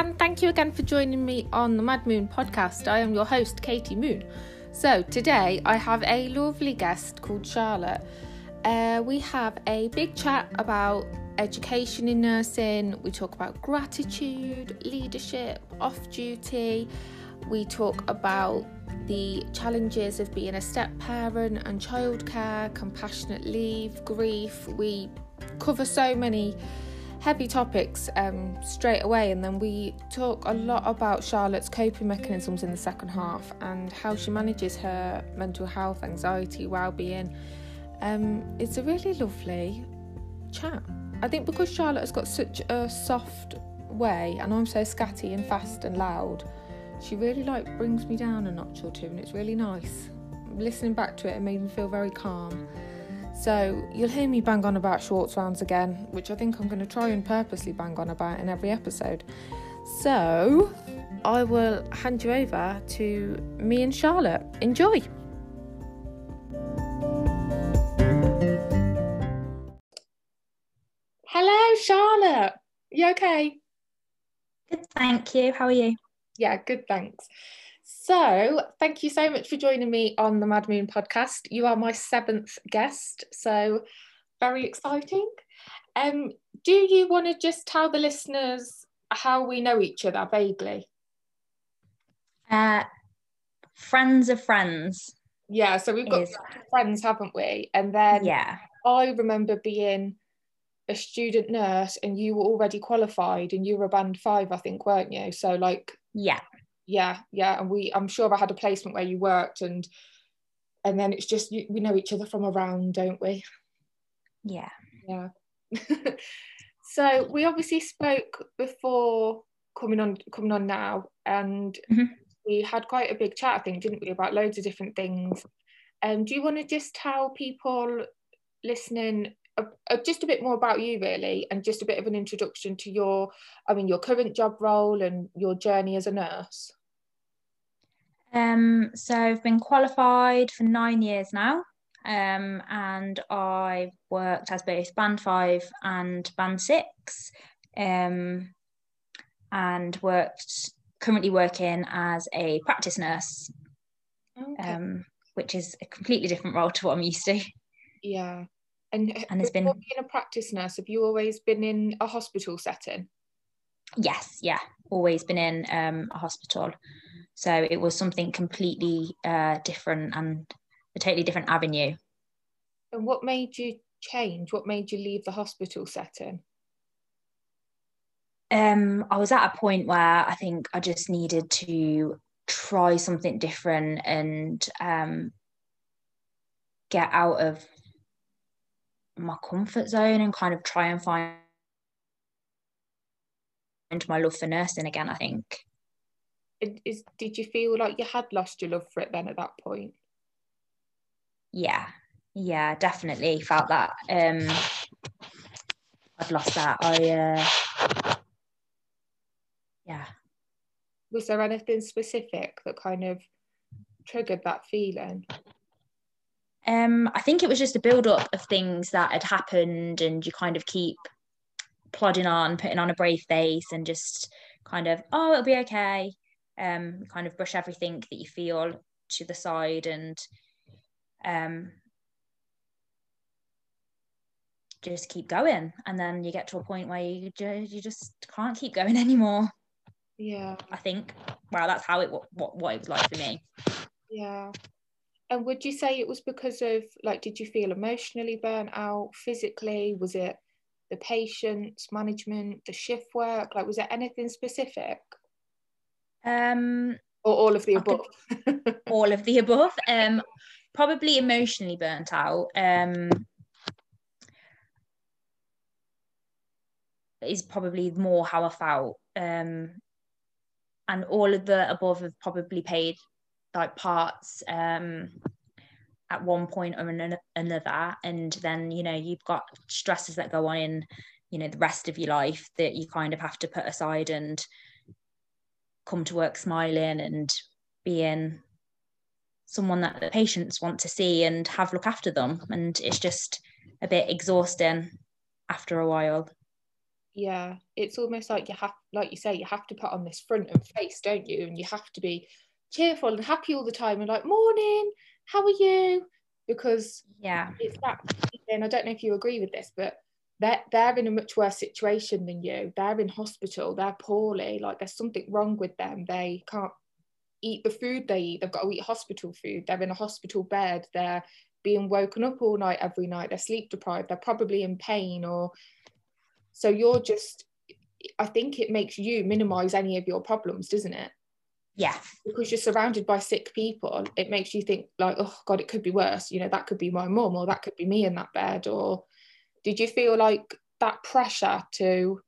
and thank you again for joining me on the Mad Moon podcast. I am your host, Katy Moon. So, today I have a lovely guest called Charlotte. Uh, we have a big chat about education in nursing, we talk about gratitude, leadership, off duty, we talk about the challenges of being a step parent and childcare, compassionate leave, grief. We cover so many heavy topics um, straight away, and then we talk a lot about Charlotte's coping mechanisms in the second half and how she manages her mental health, anxiety, well-being. Um, it's a really lovely chat. I think because Charlotte has got such a soft way, and I'm so scatty and fast and loud, she really like brings me down a notch or two, and it's really nice. Listening back to it, it made me feel very calm. So you'll hear me bang on about Schwartz rounds again, which I think I'm going to try and purposely bang on about in every episode. So I will hand you over to me and Charlotte. Enjoy. Hello, Charlotte. You okay? Good, thank you. How are you? Yeah, good, thanks. So, thank you so much for joining me on the Mad Moon podcast. You are my seventh guest, so very exciting. Um, do you want to just tell the listeners how we know each other vaguely? Uh, friends of friends. Yeah, so we've got friends, haven't we? And then Yeah, I remember being a student nurse and you were already qualified and you were a band five, I think, weren't you? So like yeah, yeah yeah and we i'm sure i had a placement where you worked and and then it's just you, we know each other from around don't we yeah. yeah so we obviously spoke before coming on coming on now and Mhm. we had quite a big chat i think didn't we about loads of different things um do you want to just tell people listening uh, uh, just a bit more about you really and just a bit of an introduction to your i mean your current job role and your journey as a nurse Um, so I've been qualified for nine years now. Um, and I've worked as both band five and band six. Um, and worked currently working as a practice nurse, okay. um, which is a completely different role to what I'm used to. Yeah. And, And it's been- being a practice nurse, have you always been in a hospital setting? Yes, yeah, always been in um, a hospital. So it was something completely uh, different and a totally different avenue. And what made you change? What made you leave the hospital setting? Um, I was at a point where I think I just needed to try something different and um, get out of my comfort zone and kind of try and find my love for nursing again. I think. Is, did you feel like you had lost your love for it then at that point? yeah yeah definitely felt that um i'd lost that i uh yeah Was there anything specific that kind of triggered that feeling? um i think it was just a build up of things that had happened and you kind of keep plodding on putting on a brave face and just kind of oh it'll be okay um kind of brush everything that you feel to the side and um just keep going and then you get to a point where you, you just can't keep going anymore Yeah, i think well that's how it what, what it was like for me yeah. And would you say it was because of like, did you feel emotionally burnt out, physically? Was it the patients, management, the shift work? Like, was there anything specific? Um Or all of the above? all of the above. Um probably emotionally burnt out um is probably more how i felt. Um and all of the above have probably paid like parts um at one point or an- another. And then you know you've got stresses that go on in you know the rest of your life that you kind of have to put aside and come to work smiling and being someone that the patients want to see and have look after them. And it's just a bit exhausting after a while. Yeah it's almost like you have like you say you have to put on this front and face don't you? And you have to be cheerful and happy all the time and like morning how are you? Because yeah. it's that and i don't know if you agree with this but they're, they're in a much worse situation than you. They're in hospital. They're poorly. Like there's something wrong with them. They can't eat the food they eat. They've got to eat hospital food. They're in a hospital bed. They're being woken up all night every night. They're sleep deprived. They're probably in pain or so you're just i think it makes you minimize any of your problems doesn't it? Yeah. Because you're surrounded by sick people it makes you think like oh god it could be worse. You know that could be my mum or that could be me in that bed or did you feel like that pressure to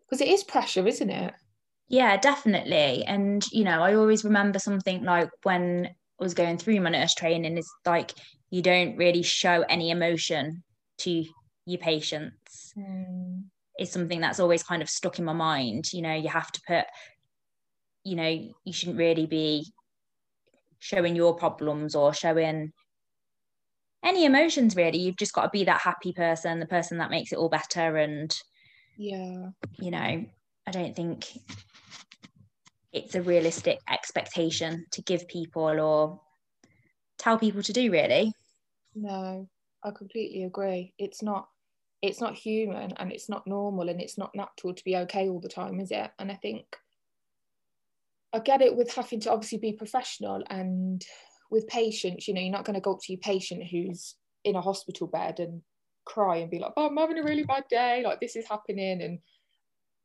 because it is pressure isn't it? Yeah definitely. And you know i always remember something like when i was going through my nurse training is like you don't really show any emotion to your patients. Mm. is something that's always kind of stuck in my mind. You know you have to put you know you shouldn't really be showing your problems or showing any emotions really. You've just got to be that happy person the person that makes it all better and yeah. you know i don't think it's a realistic expectation to give people or tell people to do really. No i completely agree. It's not it's not human and it's not normal and it's not natural to be okay all the time is it? And i think I get it with having to obviously be professional and with patients, you know, you're not going to go up to your patient who's in a hospital bed and cry and be like, oh, I'm having a really bad day, like this is happening. And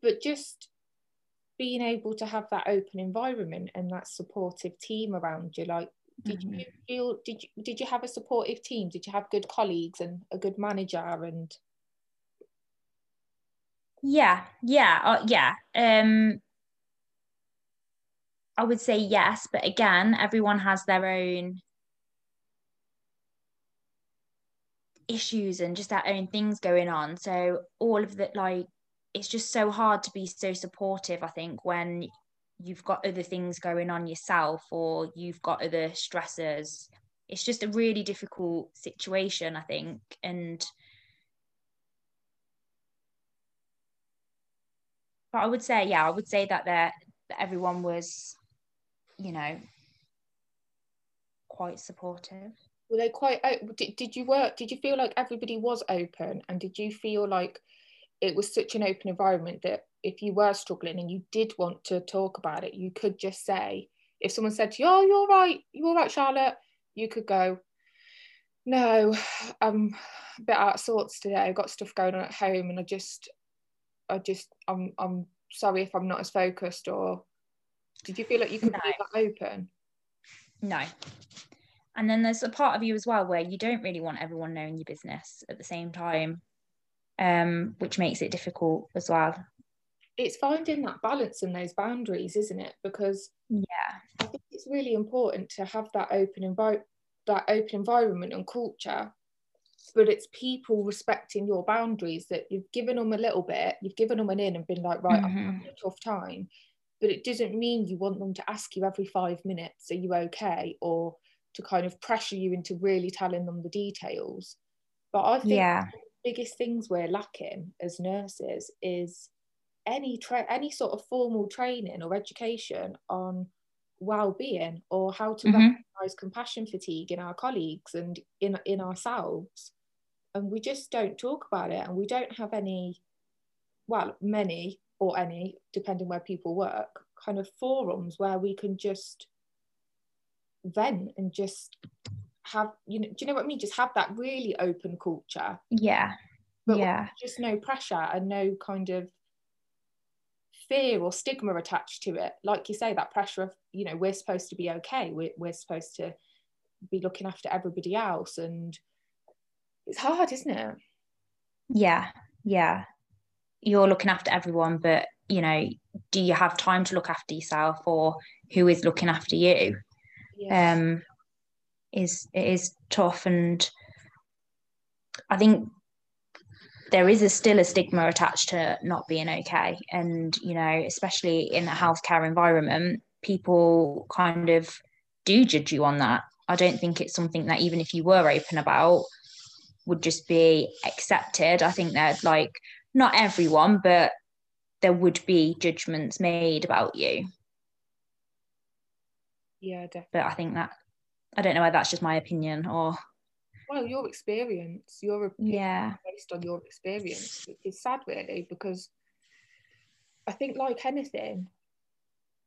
but just being able to have that open environment and that supportive team around you, like did mm-hmm. you feel did you did you have a supportive team? Did you have good colleagues and a good manager and yeah, yeah, uh, yeah. Um I would say yes, but again, everyone has their own issues and just their own things going on. So all of that, like, it's just so hard to be so supportive. I think when you've got other things going on yourself or you've got other stressors, it's just a really difficult situation. I think, and but I would say, yeah, I would say that that everyone was you know, quite supportive. Were they quite? Oh, did, did you work? Did you feel like everybody was open, and did you feel like it was such an open environment that if you were struggling and you did want to talk about it, you could just say, if someone said to you, "Oh, you're right, you're right, Charlotte," you could go, "No, I'm a bit out of sorts today. I've got stuff going on at home, and I just, I just, I'm, I'm sorry if I'm not as focused, or did you feel like you could no. leave that open? No. And then there's a part of you as well where you don't really want everyone knowing your business at the same time, um, which makes it difficult as well. It's finding that balance and those boundaries, isn't it? Because yeah, I think it's really important to have that open environment, that open environment and culture but it's people respecting your boundaries that you've given them a little bit, you've given them an in and been like, right, mm-hmm. I'm having a tough time but it doesn't mean you want them to ask you every five minutes, are you okay? Or to kind of pressure you into really telling them the details. But I think yeah. the biggest things we're lacking as nurses is any tra- any sort of formal training or education on well-being or how to mm-hmm. recognize compassion fatigue in our colleagues and in in ourselves and we just don't talk about it and we don't have any well many or any, depending where people work, kind of forums where we can just vent and just have you know do you know what I mean? Just have that really open culture. Yeah. But yeah. just no pressure and no kind of fear or stigma attached to it. Like you say, that pressure of, you know, we're supposed to be okay. We're, we're supposed to be looking after everybody else. And it's hard, isn't it? Yeah. Yeah you're looking after everyone, but you know, do you have time to look after yourself or who is looking after you? Yeah. Um is it is tough and I think there is a, still a stigma attached to not being okay. And, you know, especially in a healthcare environment, people kind of do judge you on that. I don't think it's something that even if you were open about would just be accepted. I think that like not everyone, but there would be judgments made about you. Yeah, definitely. But I think that I don't know whether that's just my opinion or well, your experience, your opinion yeah, based on your experience, which is sad really because I think like anything,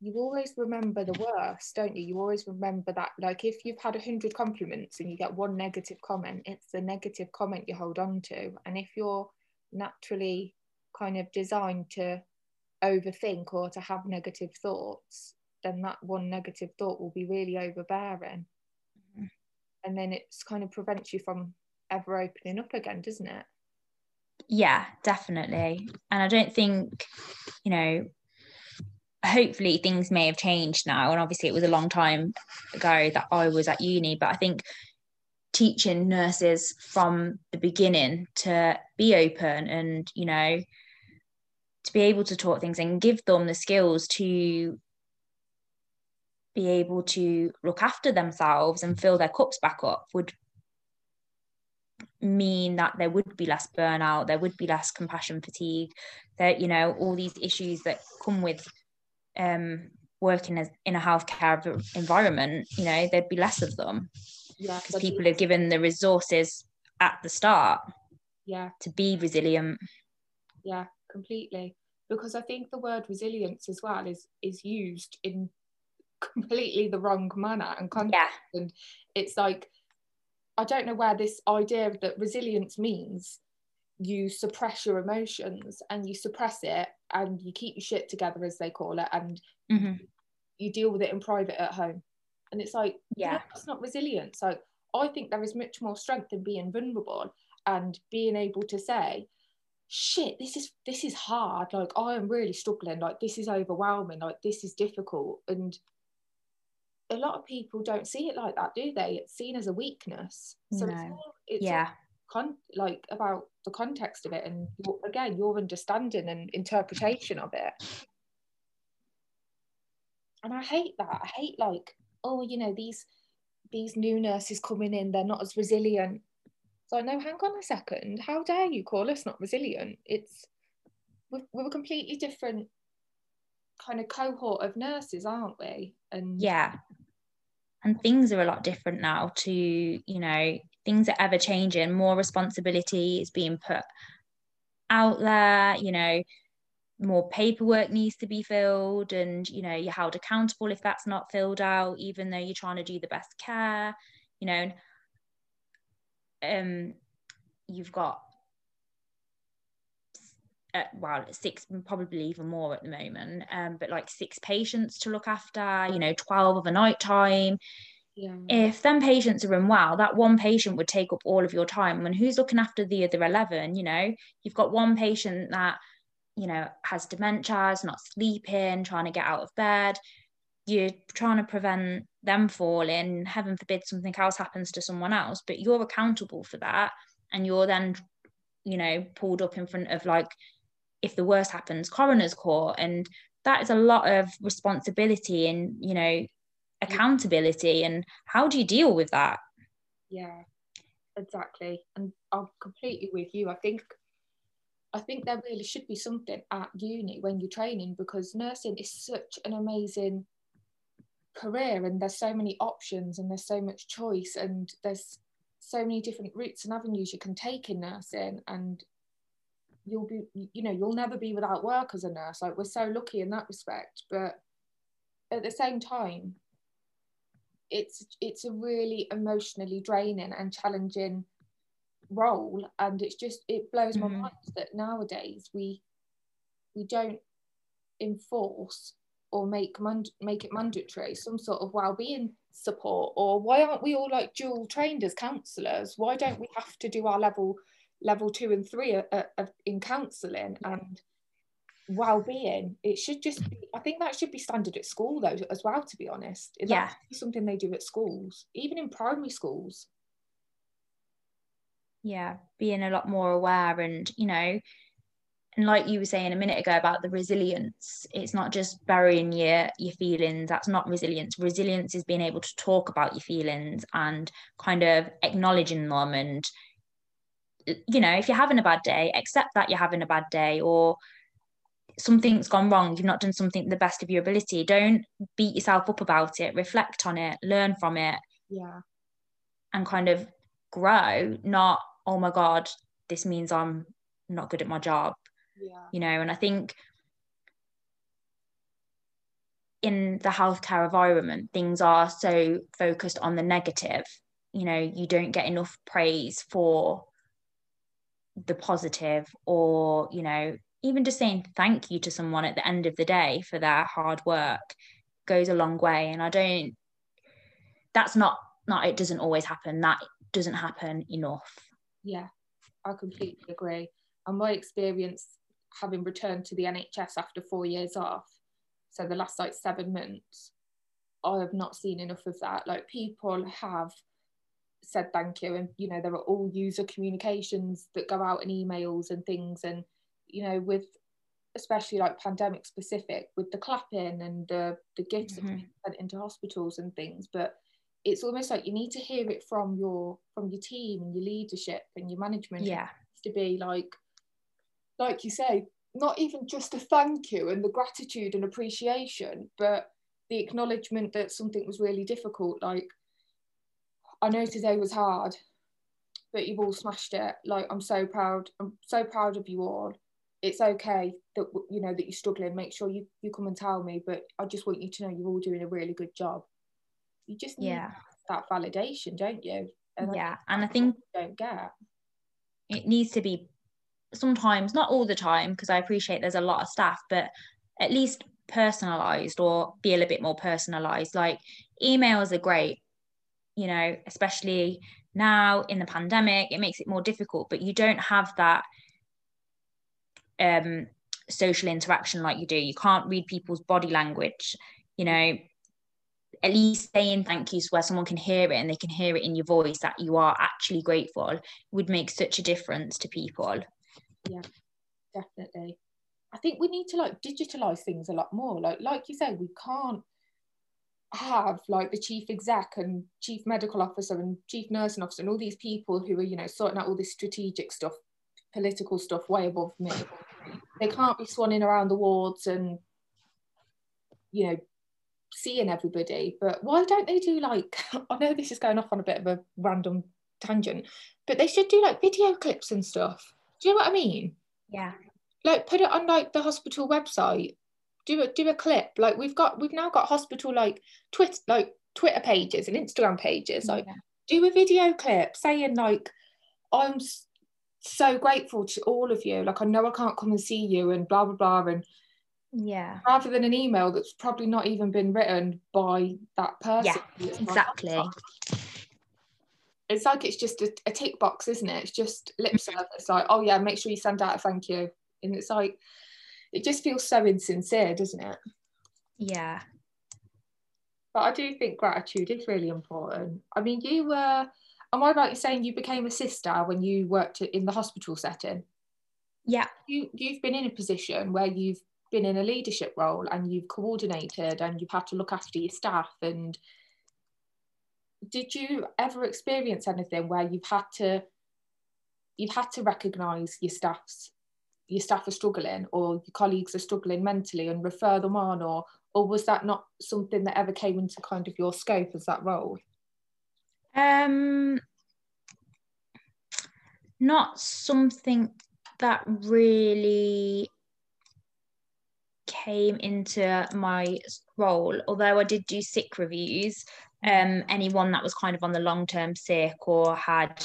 you always remember the worst, don't you? You always remember that, like if you've had a hundred compliments and you get one negative comment, it's the negative comment you hold on to. And if you're naturally kind of designed to overthink or to have negative thoughts, then that one negative thought will be really overbearing. Mm-hmm. And then it's kind of prevents you from ever opening up again, doesn't it? Yeah, definitely. And I don't think, you know, hopefully things may have changed now and obviously it was a long time ago that I was at uni but I think teaching nurses from the beginning to be open and you know to be able to talk things and give them the skills to be able to look after themselves and fill their cups back up would mean that there would be less burnout there would be less compassion fatigue that you know all these issues that come with um, working as in a healthcare environment, you know, there'd be less of them. Yeah. Because people are given the resources at the start. Yeah. To be resilient. Yeah, completely. Because I think the word resilience as well is is used in completely the wrong manner and context. Yeah. And it's like I don't know where this idea that resilience means you suppress your emotions and you suppress it and you keep your shit together as they call it and mm-hmm. you deal with it in private at home and it's like yeah it's not resilient so i think there is much more strength in being vulnerable and being able to say shit this is this is hard. Like i am really struggling. Like this is overwhelming. Like this is difficult. And a lot of people don't see it like that do they? It's seen as a weakness. So no. it's, all, it's yeah. con- like about the context of it and your, again your understanding and interpretation of it. And i hate that. I hate like oh you know these these new nurses coming in they're not as resilient. So i know hang on a second how dare you call us not resilient? It's we're, we're a completely different kind of cohort of nurses aren't we? And yeah. And things are a lot different now to you know things are ever changing. More responsibility is being put out there you know more paperwork needs to be filled and you know you're held accountable if that's not filled out even though you're trying to do the best care you know um you've got uh, well six probably even more at the moment um but like six patients to look after you know 12 of a night time yeah. if them patients are unwell that one patient would take up all of your time and who's looking after the other 11 you know you've got one patient that you know has dementia is not sleeping trying to get out of bed. You're trying to prevent them falling. Heaven forbid something else happens to someone else but you're accountable for that. And you're then you know pulled up in front of like if the worst happens coroner's court. And that is a lot of responsibility and you know accountability. And how do you deal with that? Yeah exactly. And i'm completely with you. I think i think there really should be something at uni when you're training because nursing is such an amazing career and there's so many options and there's so much choice and there's so many different routes and avenues you can take in nursing and you'll be you know you'll never be without work as a nurse. Like we're so lucky in that respect but at the same time it's it's a really emotionally draining and challenging role and it's just it blows my mm. mind that nowadays we we don't enforce or make man- make it mandatory some sort of well-being support or why aren't we all like dual trained as counselors why don't we have to do our level level two and three in counselling and well-being? It should just be i think that should be standard at school though as well to be honest. Yeah. something they do at schools even in primary schools yeah being a lot more aware and you know and like you were saying a minute ago about the resilience it's not just burying your your feelings that's not resilience resilience is being able to talk about your feelings and kind of acknowledging them and you know if you're having a bad day accept that you're having a bad day or something's gone wrong, you've not done something the best of your ability, don't beat yourself up about it, reflect on it, learn from it. Yeah. And kind of grow, not, oh my God, this means I'm not good at my job. Yeah. You know, and I think in the healthcare environment, things are so focused on the negative. You know, you don't get enough praise for the positive or, you know, even just saying thank you to someone at the end of the day for their hard work goes a long way and i don't that's not not it doesn't always happen that doesn't happen enough yeah i completely agree. And my experience having returned to the nhs after four years off so the last like seven months i have not seen enough of that. Like people have said thank you and you know there are all user communications that go out in emails and things. And you know, with especially like pandemic specific, with the clapping and the the gifts mm-hmm. sent into hospitals and things, but it's almost like you need to hear it from your from your team and your leadership and your management. Yeah, to be like, like you say, not even just a thank you and the gratitude and appreciation, but the acknowledgement that something was really difficult. Like, I know today was hard, but you've all smashed it. Like, I'm so proud. I'm so proud of you all it's okay that you know that you're struggling make sure you you come and tell me but i just want you to know you're all doing a really good job you just need yeah. that validation don't you and yeah and i think don't get it needs to be sometimes not all the time because i appreciate there's a lot of staff but at least personalized or be a little bit more personalized like emails are great you know especially now in the pandemic it makes it more difficult but you don't have that um, social interaction like you do. You can't read people's body language, you know. At least saying thank yous where someone can hear it and they can hear it in your voice that you are actually grateful would make such a difference to people. Yeah, definitely. I think we need to like digitalize things a lot more. Like like you said, we can't have like the chief exec and chief medical officer and chief nursing officer and all these people who are you know sorting out all this strategic stuff political stuff way above me. They can't be swanning around the wards and, you know, seeing everybody. But why don't they do like, I know this is going off on a bit of a random tangent, but they should do like video clips and stuff. Do you know what I mean? Yeah. Like put it on like the hospital website. Do a do a clip. Like we've got we've now got hospital like Twitter like Twitter pages and Instagram pages. Like yeah. do a video clip saying like I'm so grateful to all of you. Like I know I can't come and see you and blah blah blah and yeah. Rather than an email that's probably not even been written by that person. Yeah, exactly. Oh, it's like it's just a, a tick box, isn't it? It's just lip mm-hmm. service. It's like, oh yeah, make sure you send out a thank you. And it's like it just feels so insincere, doesn't it? Yeah. But I do think gratitude is really important. I mean, you were am I right in saying you became a sister when you worked in the hospital setting? Yeah. You you've been in a position where you've been in a leadership role and you've coordinated and you've had to look after your staff and did you ever experience anything where you've had to you've had to recognize your staff's your staff are struggling or your colleagues are struggling mentally and refer them on or or was that not something that ever came into kind of your scope as that role? Um, not something that really came into my role, although I did do sick reviews. Um, anyone that was kind of on the long term sick or had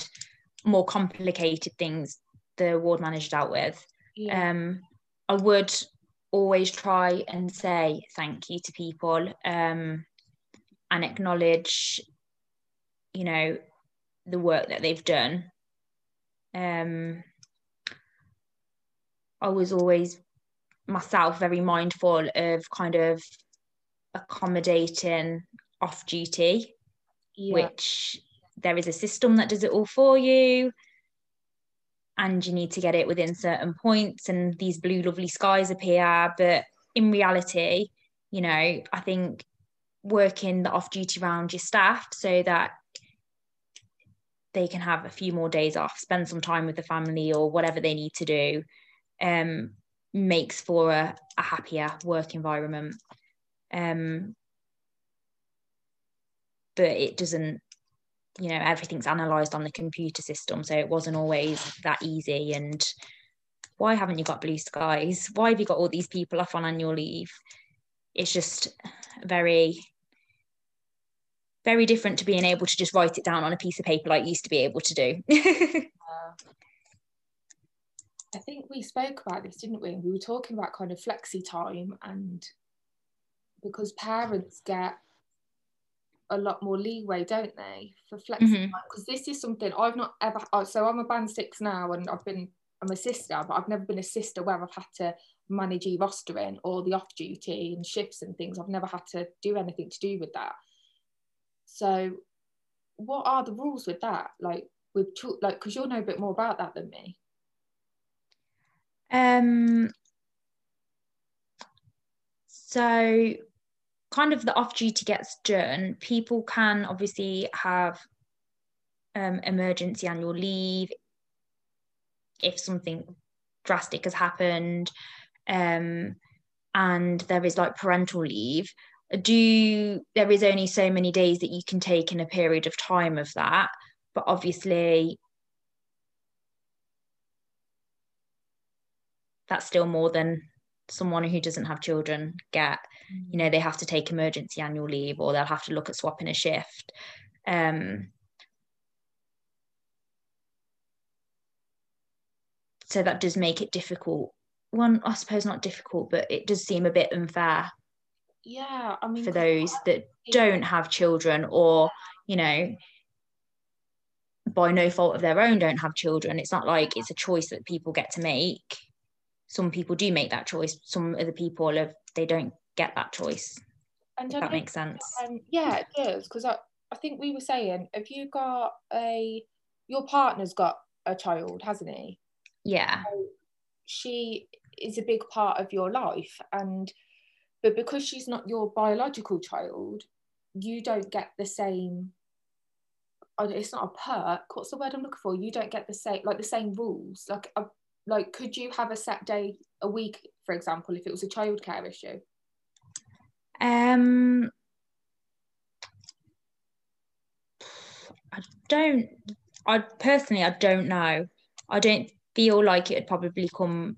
more complicated things the ward manager dealt with. Yeah. Um, I would always try and say thank you to people um, and acknowledge you know the work that they've done um i was always myself very mindful of kind of accommodating off duty yeah. which there is a system that does it all for you and you need to get it within certain points and these blue lovely skies appear but in reality you know i think working the off duty around your staff so that they can have a few more days off, spend some time with the family or whatever they need to do. Um, makes for a, a happier work environment. Um, but it doesn't, you know, everything's analysed on the computer system, so it wasn't always that easy. And why haven't you got blue skies? Why have you got all these people off on annual leave? It's just very very different to being able to just write it down on a piece of paper like you used to be able to do. I think we spoke about this, didn't we? We were talking about kind of flexi time and because parents get a lot more leeway, don't they, for flexi mm-hmm. time? Because this is something I've not ever. So I'm a band six now, and I've been I'm a sister, but I've never been a sister where I've had to manage e-rostering or the off duty and shifts and things. I've never had to do anything to do with that. So, what are the rules with that? Like with like because you'll know a bit more about that than me. Um, so kind of the off duty gets done. People can obviously have um, emergency annual leave if something drastic has happened, um, and there is like parental leave. Do there is only so many days that you can take in a period of time of that, but obviously that's still more than someone who doesn't have children get. You know they have to take emergency annual leave or they'll have to look at swapping a shift. Um, so that does make it difficult. One i suppose not difficult but it does seem a bit unfair yeah i mean for those that don't have children or you know by no fault of their own don't have children. It's not like it's a choice that people get to make some people do make that choice some other people have they don't get that choice and that makes sense. um, yeah it does because I, I think we were saying have you got a your partner's got a child hasn't he? Yeah. So she is a big part of your life and but because she's not your biological child you don't get the same it's not a perk what's the word i'm looking for? You don't get the same like the same rules like a, like could you have a set day a week for example if it was a childcare issue? Um i don't i personally i don't know. I don't feel like it would probably come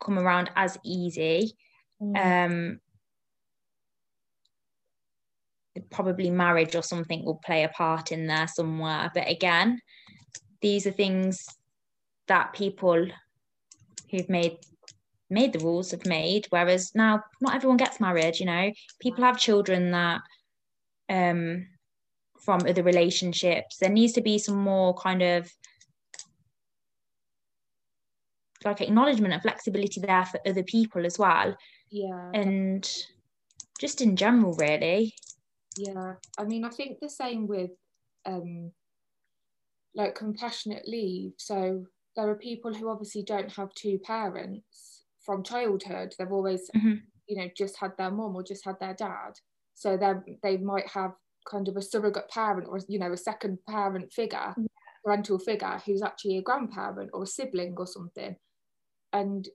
come around as easy. Mm. um probably marriage or something will play a part in there somewhere. But again these are things that people who've made made the rules have made. Whereas now not everyone gets married you know. People have children that um from other relationships. There needs to be some more kind of like acknowledgement and flexibility there for other people as well. Yeah. And just in general really. Yeah. I mean i think the same with um like compassionate leave. So there are people who obviously don't have two parents from childhood. They've always, mm-hmm. you know, just had their mom or just had their dad. So they they might have kind of a surrogate parent or you know a second parent figure, yeah. parental figure who's actually a grandparent or a sibling or something, and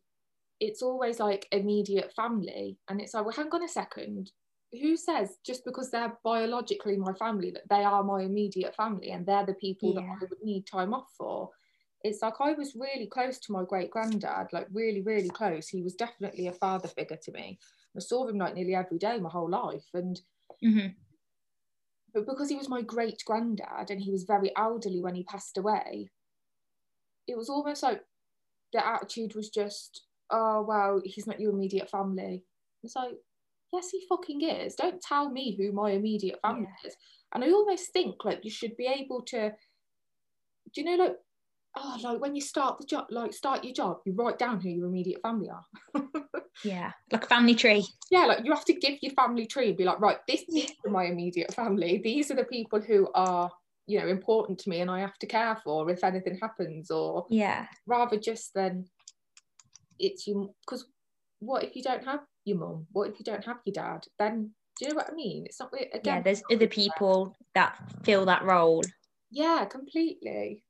it's always like immediate family. And it's like, well, hang on a second. Who says just because they're biologically my family that they are my immediate family and they're the people yeah. that I would need time off for? It's like I was really close to my great granddad, like really, really close. He was definitely a father figure to me. I saw him like nearly every day my whole life. And mm-hmm. but because he was my great granddad and he was very elderly when he passed away, it was almost like the attitude was just, oh well, he's not your immediate family. It's like, yes, he fucking is. Don't tell me who my immediate family yeah. is. And I almost think like you should be able to do you know like oh, like when you start the job, like start your job, you write down who your immediate family are. yeah, like a family tree. Yeah, like you have to give your family tree and be like, right, this, is my immediate family. These are the people who are, you know, important to me and I have to care for if anything happens, or yeah, rather just than it's you. Because what if you don't have your mum? What if you don't have your dad? Then do you know what I mean? It's not again. Yeah, there's other people that fill that role. Yeah, completely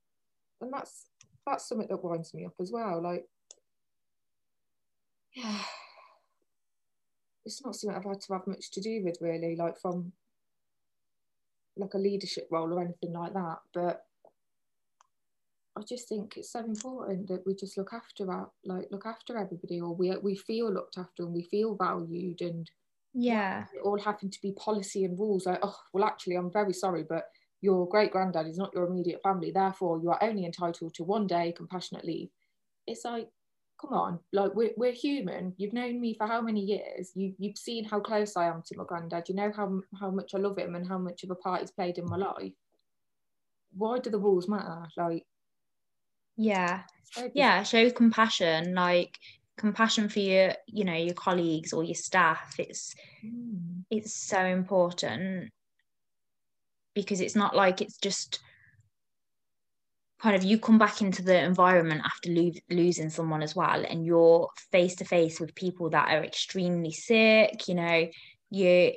and that's that's something that winds me up as well like yeah, it's not something I've had to have much to do with really, like from like a leadership role or anything like that. But I just think it's so important that we just look after our like look after everybody, or we we feel looked after and we feel valued, and yeah, it all happen to be policy and rules. Like, oh well, actually, I'm very sorry, but your great granddad is not your immediate family, therefore you are only entitled to one day compassionate leave. It's like, come on, like we're, we're human. You've known me for how many years? You, you've seen how close I am to my granddad. You know how, how much I love him and how much of a part he's played in my life. Why do the rules matter? Like, yeah, yeah, show compassion, like compassion for your, you know, your colleagues or your staff. It's, mm. it's so important because it's not like it's just kind of you come back into the environment after lo- losing someone as well and you're face to face with people that are extremely sick you know you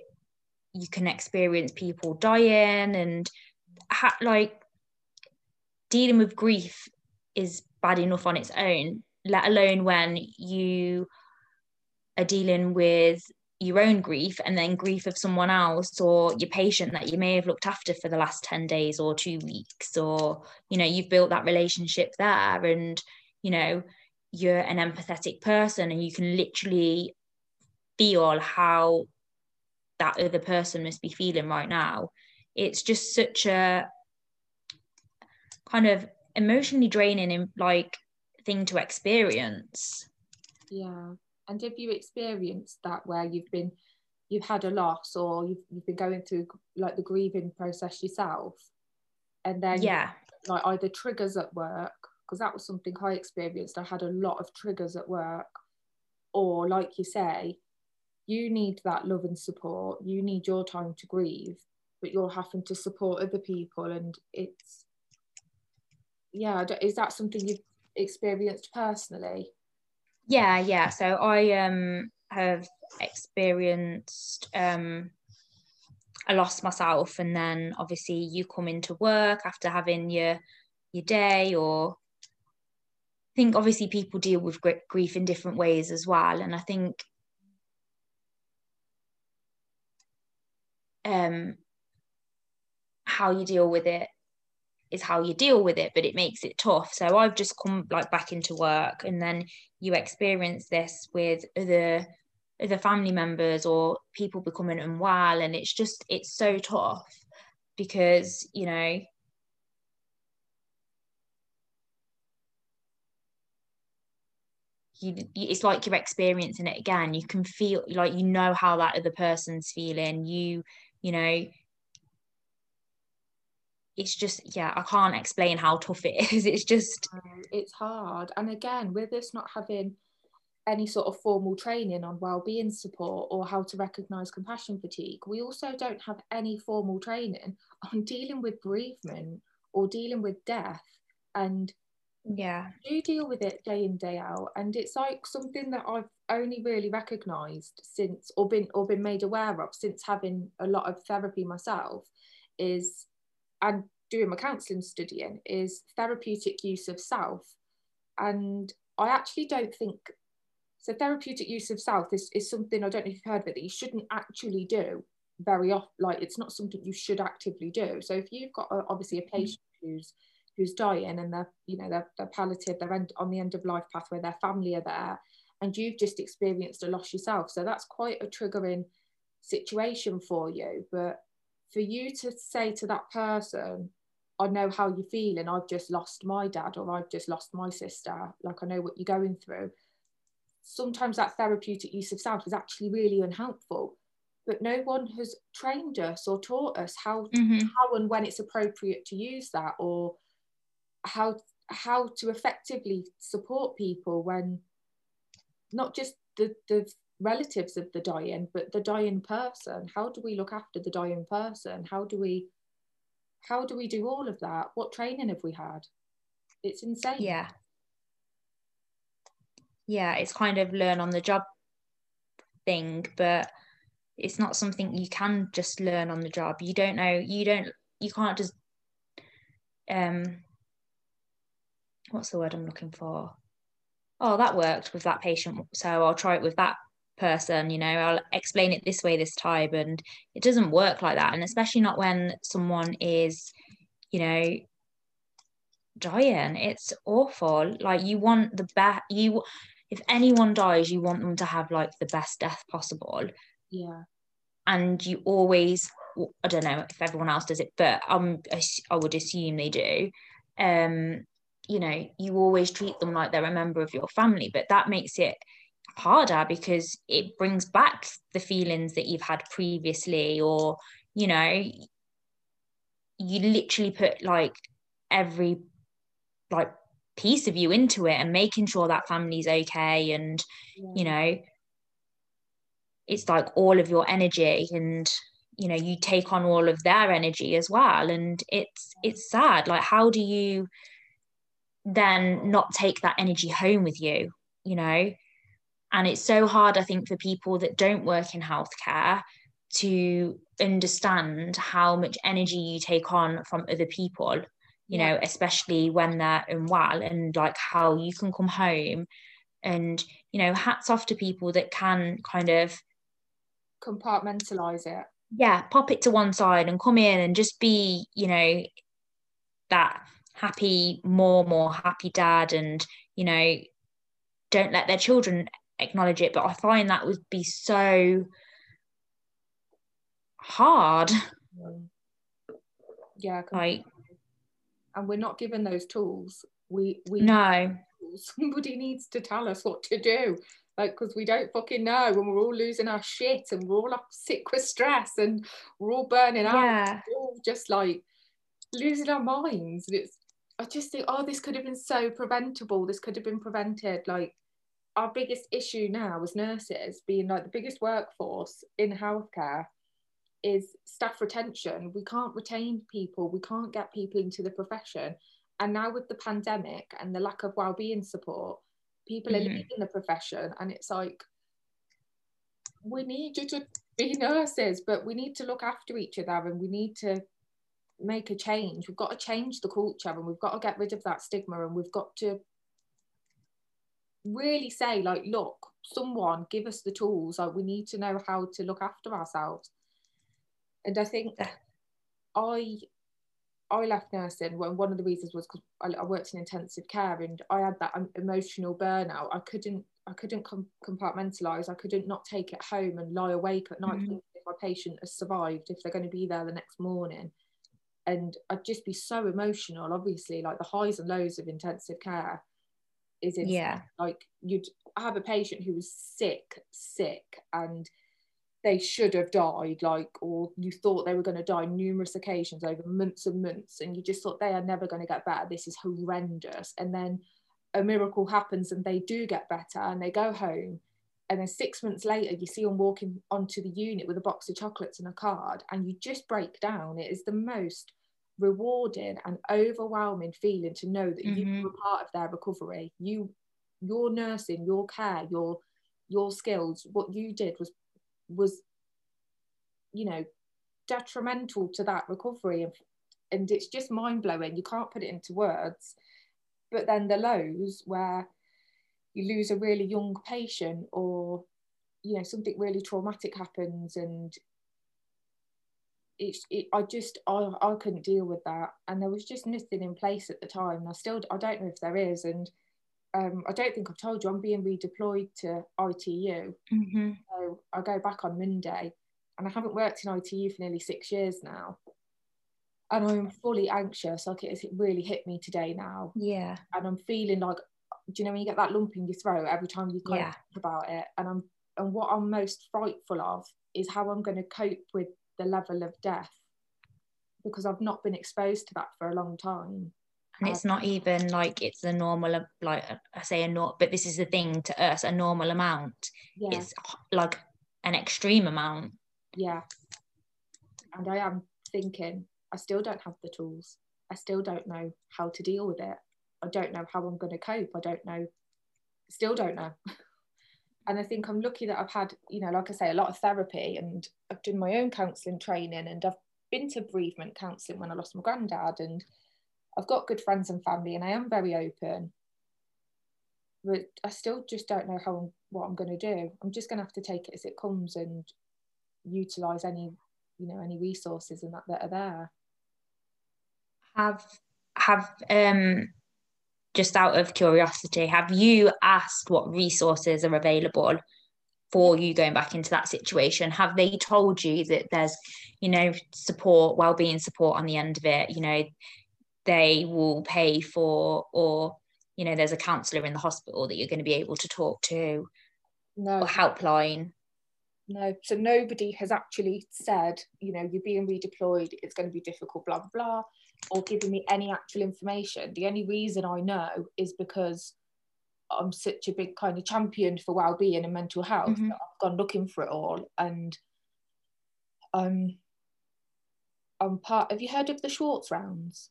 you can experience people dying and ha- like dealing with grief is bad enough on its own let alone when you are dealing with your own grief and then grief of someone else or your patient that you may have looked after for the last 10 days or two weeks or you know you've built that relationship there and you know you're an empathetic person and you can literally feel how that other person must be feeling right now. It's just such a kind of emotionally draining like thing to experience. Yeah and have you experienced that where you've been you've had a loss or you've, you've been going through like the grieving process yourself and then yeah. like either triggers at work because that was something i experienced. I had a lot of triggers at work. Or like you say you need that love and support. You need your time to grieve but you're having to support other people and it's yeah is that something you've experienced personally yeah, yeah. So I um have experienced um a loss myself, and then obviously you come into work after having your your day, or I think obviously people deal with grief in different ways as well, and I think um how you deal with it is how you deal with it but it makes it tough. So i've just come like back into work and then you experience this with other other family members or people becoming unwell and it's just it's so tough because you know you, it's like you're experiencing it again. You can feel like you know how that other person's feeling. You you know it's just yeah i can't explain how tough it is. It's just it's hard. And again with us not having any sort of formal training on well-being support or how to recognize compassion fatigue we also don't have any formal training on dealing with bereavement or dealing with death. And yeah. do deal with it day in day out. And it's like something that i've only really recognized since or been or been made aware of since having a lot of therapy myself is and doing my counselling studying is therapeutic use of self. And I actually don't think so. Therapeutic use of self is, is something I don't know if you've heard of it that you shouldn't actually do very often. Like it's not something you should actively do. So if you've got a, obviously a mm. patient who's who's dying and they're you know they're, they're palliative, they're end, on the end of life pathway, their family are there, and you've just experienced a loss yourself. So that's quite a triggering situation for you. But for you to say to that person, I know how you're feeling, I've just lost my dad or I've just lost my sister, like I know what you're going through. Sometimes that therapeutic use of self is actually really unhelpful, but no one has trained us or taught us how, mm-hmm. how and when it's appropriate to use that or how how to effectively support people when not just the, the relatives of the dying, but the dying person. How do we look after the dying person? How do we how do we do all of that? What training have we had? It's insane. Yeah. Yeah, it's kind of learn on the job thing, but it's not something you can just learn on the job. You don't know, you don't you can't just um what's the word I'm looking for? oh, that worked with that patient. So I'll try it with that person, you know, I'll explain it this way this time. And it doesn't work like that. And especially not when someone is, you know, dying. It's awful. Like you want the best, you, if anyone dies, you want them to have like the best death possible. Yeah. And you always, I don't know if everyone else does it, but um, I would assume they do. Um, you know, you always treat them like they're a member of your family, but that makes it harder because it brings back the feelings that you've had previously, or, you know, you literally put like every like piece of you into it and making sure that family's okay and yeah. you know it's like all of your energy and you know you take on all of their energy as well. And it's it's sad. Like how do you then not take that energy home with you you know and it's so hard i think for people that don't work in healthcare to understand how much energy you take on from other people you yeah. know especially when they're unwell and like how you can come home and you know hats off to people that can kind of compartmentalize it yeah pop it to one side and come in and just be you know that happy more more happy dad and you know don't let their children acknowledge it but i find that would be so hard. Yeah like and we're not given those tools. We we no. Somebody needs to tell us what to do. Like because we don't fucking know when we're all losing our shit and we're all sick with stress and we're all burning out. Yeah. we're all just like losing our minds and it's I just think oh this could have been so preventable. This could have been prevented like our biggest issue now as nurses being like the biggest workforce in healthcare is staff retention. We can't retain people, we can't get people into the profession. And now with the pandemic and the lack of well-being support, people mm-hmm. are leaving the profession and it's like we need you to be nurses, but we need to look after each other and we need to make a change. We've got to change the culture and we've got to get rid of that stigma and we've got to really say, like, look, someone give us the tools. Like we need to know how to look after ourselves. And I think I I left nursing when one of the reasons was because I, I, worked in intensive care and I had that emotional burnout. I couldn't I couldn't com- compartmentalize. I couldn't not take it home and lie awake at night mm-hmm. if my patient has survived, if they're going to be there the next morning. And I'd just be so emotional. Obviously, like the highs and lows of intensive care is in yeah. like you'd have a patient who was sick, sick, and they should have died, like, or you thought they were going to die numerous occasions over months and months, and you just thought they are never going to get better. This is horrendous. And then a miracle happens and they do get better and they go home. And then six months later, you see them walking onto the unit with a box of chocolates and a card, and you just break down. It is the most rewarding and overwhelming feeling to know that mm-hmm. you were part of their recovery. You, your nursing, your care, your your skills, what you did was was you know detrimental to that recovery and, and it's just mind-blowing you can't put it into words but then the lows where you lose a really young patient or you know something really traumatic happens and it's it, I just I, I couldn't deal with that and there was just nothing in place at the time I still I don't know if there is and um, I don't think I've told you, I'm being redeployed to ITU. Mm-hmm. So I go back on Monday and I haven't worked in ITU for nearly six years now. And I'm fully anxious. Like it, it really hit me today now. Yeah. And I'm feeling like, do you know when you get that lump in your throat every time you kind yeah. think about it? And I'm and what I'm most frightful of is how I'm going to cope with the level of death because I've not been exposed to that for a long time. And it's not even like it's a normal uh, like i say a not but this is the thing to us a normal amount yeah. it's like an extreme amount. Yeah. And i am thinking i still don't have the tools. I still don't know how to deal with it. I don't know how i'm going to cope. I don't know still don't know and i think i'm lucky that i've had you know like i say a lot of therapy and i've done my own counselling training and i've been to bereavement counselling when i lost my granddad and I've got good friends and family and I am very open. but I still just don't know how I'm, what I'm going to do. I'm just going to have to take it as it comes and utilize any you know any resources and that that are there. Have have um just out of curiosity, have you asked what resources are available for you going back into that situation? Have they told you that there's, you know, support, well-being support on the end of it? You know, they will pay for, or you know, there's a counsellor in the hospital that you're going to be able to talk to, no. or helpline. No, so nobody has actually said, you know, you're being redeployed, it's going to be difficult, blah, blah, blah, or giving me any actual information. The only reason I know is because I'm such a big kind of champion for well-being and mental health mm-hmm. that I've gone looking for it all. And um, I'm part. Have you heard of the Schwartz rounds?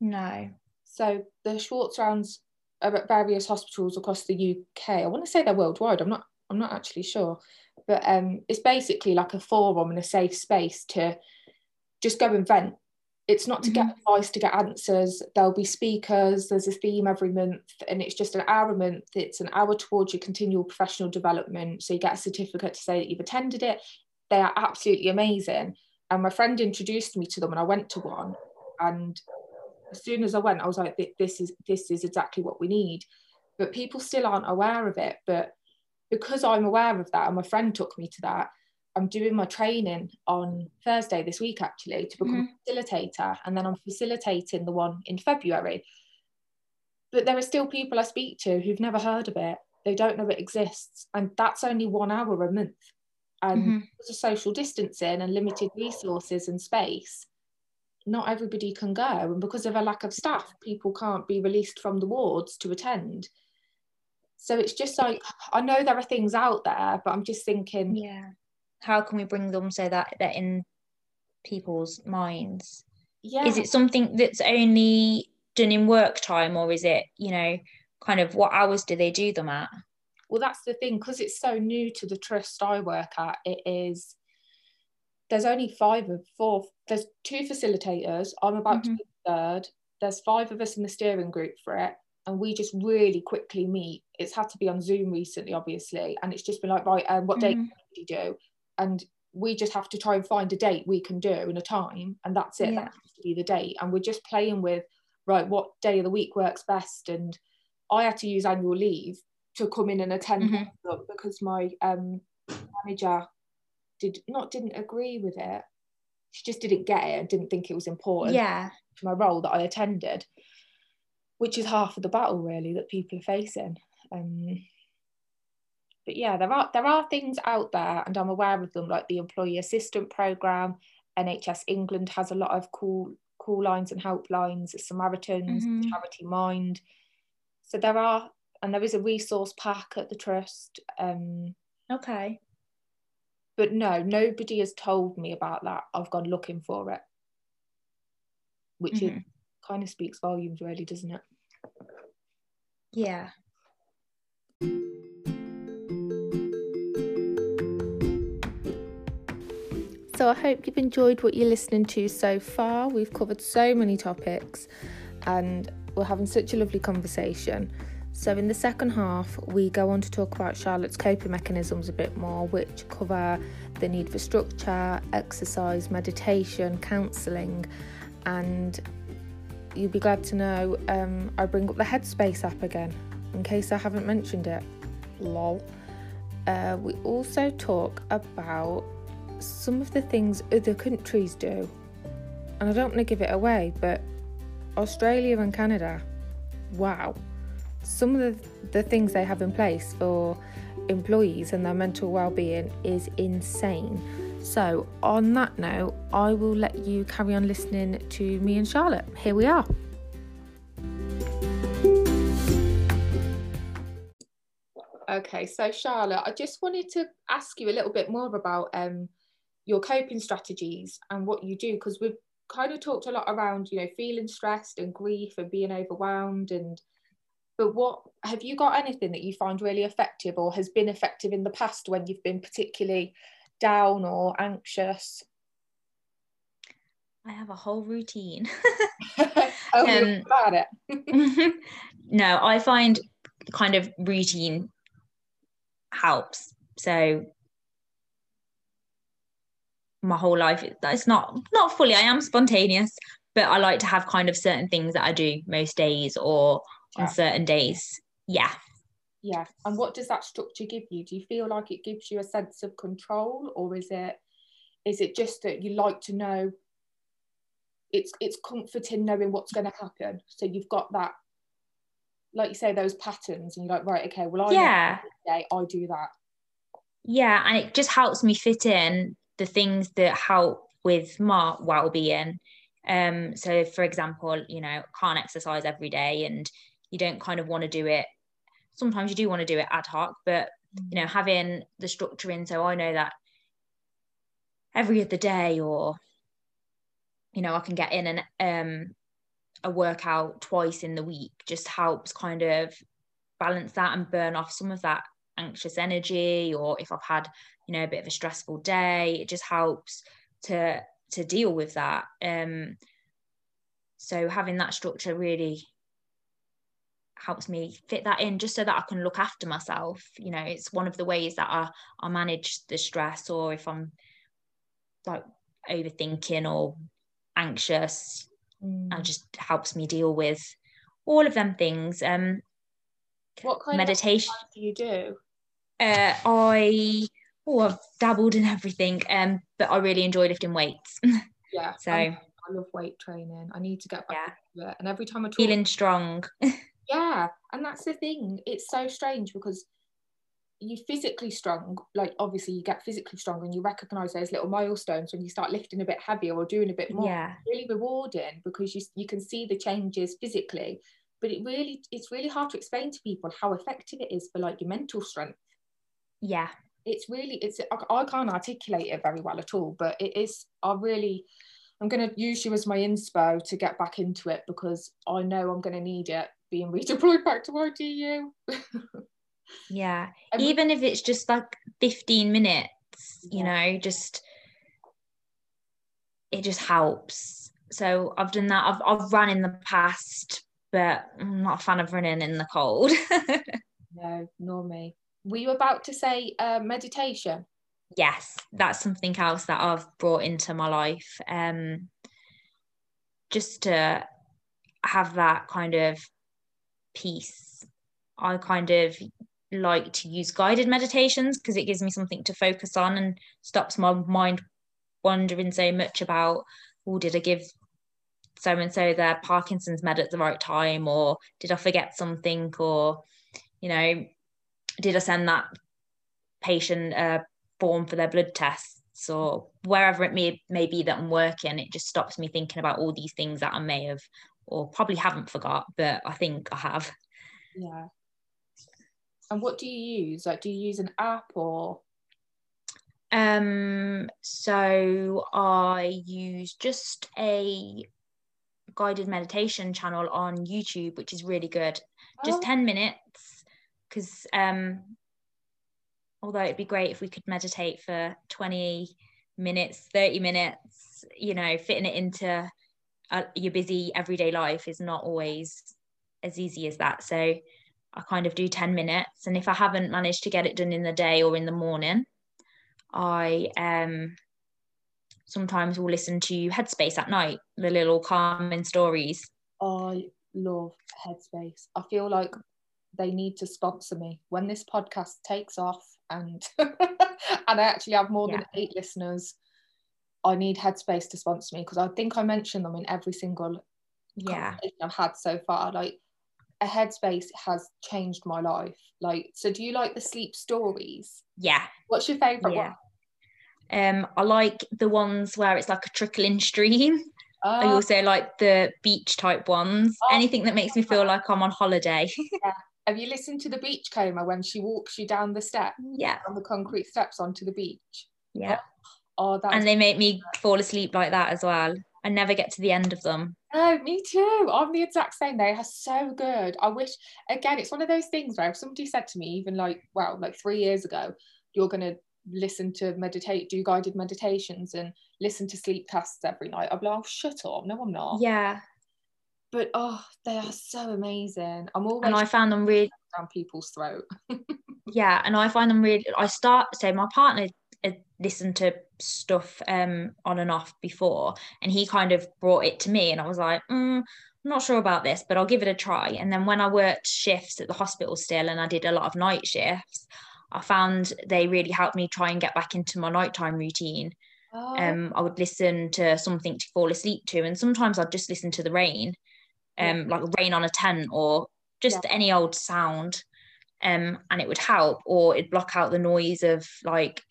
No. So the Schwartz rounds are at various hospitals across the UK. I want to say they're worldwide. I'm not. I'm not actually sure, but um, it's basically like a forum and a safe space to just go and vent it's not to mm-hmm. get advice to get answers. There'll be speakers there's a theme every month and it's just an hour a month it's an hour towards your continual professional development. So you get a certificate to say that you've attended it. They are absolutely amazing. And my friend introduced me to them and i went to one. And as soon as i went i was like this is this is exactly what we need. But people still aren't aware of it. But because i'm aware of that and my friend took me to that I'm doing my training on Thursday this week actually to become mm-hmm. a facilitator, and then I'm facilitating the one in February. But there are still people I speak to who've never heard of it. They don't know it exists, and that's only one hour a month. And mm-hmm. because of social distancing and limited resources and space, not everybody can go, and because of a lack of staff, people can't be released from the wards to attend. So it's just like I know there are things out there, but I'm just thinking, yeah how can we bring them so that they're in people's minds? Yeah. Is it something that's only done in work time or is it you know kind of what hours do they do them at? Well that's the thing because it's so new to the trust i work at it is there's only five of four there's two facilitators i'm about mm-hmm. to be third there's five of us in the steering group for it and we just really quickly meet. It's had to be on zoom recently obviously and it's just been like right um, what mm-hmm. day do you do and we just have to try and find a date we can do in a time and that's it. Yeah. that has to be the date. And we're just playing with right what day of the week works best. And i had to use annual leave to come in and attend mm-hmm. because my um, manager did not didn't agree with it. She just didn't get it and didn't think it was important yeah. to my role that i attended which is half of the battle really that people are facing. Um, but yeah, there are there are things out there, and I'm aware of them, like the employee assistant program. NHS England has a lot of cool call lines and helplines. Samaritans, mm-hmm. Charity Mind. So there are, and there is a resource pack at the trust. Um, okay. But no, nobody has told me about that. I've gone looking for it, which mm-hmm. it kind of speaks volumes, really, doesn't it? Yeah. So I hope you've enjoyed what you're listening to so far. We've covered so many topics and we're having such a lovely conversation. So, in the second half, we go on to talk about Charlotte's coping mechanisms a bit more, which cover the need for structure, exercise, meditation, counselling, and you'll be glad to know um, I bring up the Headspace app again, in case I haven't mentioned it. Lol. Uh, we also talk about some of the things other countries do. And I don't want to give it away, but Australia and Canada, wow. Some of the, the things they have in place for employees and their mental well-being is insane. So, on that note, I will let you carry on listening to me and Charlotte. Here we are. Okay, so Charlotte, I just wanted to ask you a little bit more about um, your coping strategies and what you do because we've kind of talked a lot around you know feeling stressed and grief and being overwhelmed and but what have you got anything that you find really effective or has been effective in the past when you've been particularly down or anxious? I have a whole routine. Oh, um, about it. No i find kind of routine helps. So my whole life. It's not not fully i am spontaneous but i like to have kind of certain things that i do most days or yeah. on certain days. Yeah. Yeah. And what does that structure give you? Do you feel like it gives you a sense of control or is it is it just that you like to know it's it's comforting knowing what's going to happen? So you've got that like you say those patterns and you're like right okay well i yeah. day i do that. Yeah and it just helps me fit in the things that help with my well-being. Um so for example you know can't exercise every day and you don't kind of want to do it. Sometimes you do want to do it ad hoc but you know having the structure in so i know that every other day or you know i can get in and um a workout twice in the week just helps kind of balance that and burn off some of that anxious energy or if I've had you know a bit of a stressful day. It just helps to to deal with that. Um so having that structure really helps me fit that in just so that I can look after myself. You know it's one of the ways that I, I manage the stress or if I'm like overthinking or anxious mm. and just helps me deal with all of them things. Um what kind of meditation of do you do? Uh, I oh I've dabbled in everything, um, but I really enjoy lifting weights. Yeah. so I, I love weight training. I need to get back yeah. it. And every time I talk, feeling strong. yeah, and that's the thing. It's so strange because you physically strong, like obviously you get physically strong and you recognize those little milestones when you start lifting a bit heavier or doing a bit more. Yeah. It's really rewarding because you you can see the changes physically. But it really it's really hard to explain to people how effective it is for like your mental strength yeah it's really it's I, can't articulate it very well at all but it is i really i'm going to use you as my inspo to get back into it because i know i'm going to need it being redeployed back to ITU yeah even if it's just like 15 minutes yeah. you know just it just helps. So i've done that i've, I've run in the past but i'm not a fan of running in the cold. No nor me were you about to say uh, meditation? Yes, that's something else that I've brought into my life. Um, just to have that kind of peace. I kind of like to use guided meditations because it gives me something to focus on and stops my mind wondering so much about, oh, did I give so and so their Parkinson's med at the right time, or did I forget something, or you know, did I send that patient a form for their blood tests or wherever it may, may be that I'm working, it just stops me thinking about all these things that I may have or probably haven't forgot, but I think I have. Yeah. And what do you use? Like, do you use an app or? Um, so I use just a guided meditation channel on YouTube, which is really good. Just oh. 10 minutes because um, although it'd be great if we could meditate for 20 minutes 30 minutes you know fitting it into uh, your busy everyday life is not always as easy as that. So i kind of do 10 minutes and if i haven't managed to get it done in the day or in the morning i um sometimes will listen to headspace at night the little calming stories. I love headspace. I feel like they need to sponsor me when this podcast takes off and and I actually have more yeah. than eight listeners. I need Headspace to sponsor me because I think I mentioned them in every single yeah I've had so far. Like a Headspace has changed my life. Like, so do you like the sleep stories? Yeah. What's your favourite yeah. one? Um, I like the ones where it's like a trickling stream. I ah. also like the beach type ones. Oh, Anything that makes me feel like I'm on holiday. yeah, have you listened to the beachcomber when she walks you down the steps? Yeah. On the concrete steps onto the beach? Yeah. Oh, that and they make me fall asleep like that as well. I never get to the end of them. Oh, me too. I'm the exact same. They are so good. I wish, again, it's one of those things where if somebody said to me, even like, well, like three years ago, you're going to listen to meditate, do guided meditations and listen to sleep tests every night, I'd be like, oh, shut up. No, I'm not. Yeah. But oh, they are so amazing. I'm always and I found them really down people's throat. yeah, and I find them really. I start so my partner listened to stuff um on and off before, and he kind of brought it to me, and I was like, mm, I'm not sure about this, but I'll give it a try. And then when I worked shifts at the hospital still, and I did a lot of night shifts, I found they really helped me try and get back into my nighttime routine. Oh. Um, I would listen to something to fall asleep to, and sometimes I'd just listen to the rain, um, like rain on a tent or just yeah. any old sound, um, and it would help, or it'd block out the noise of like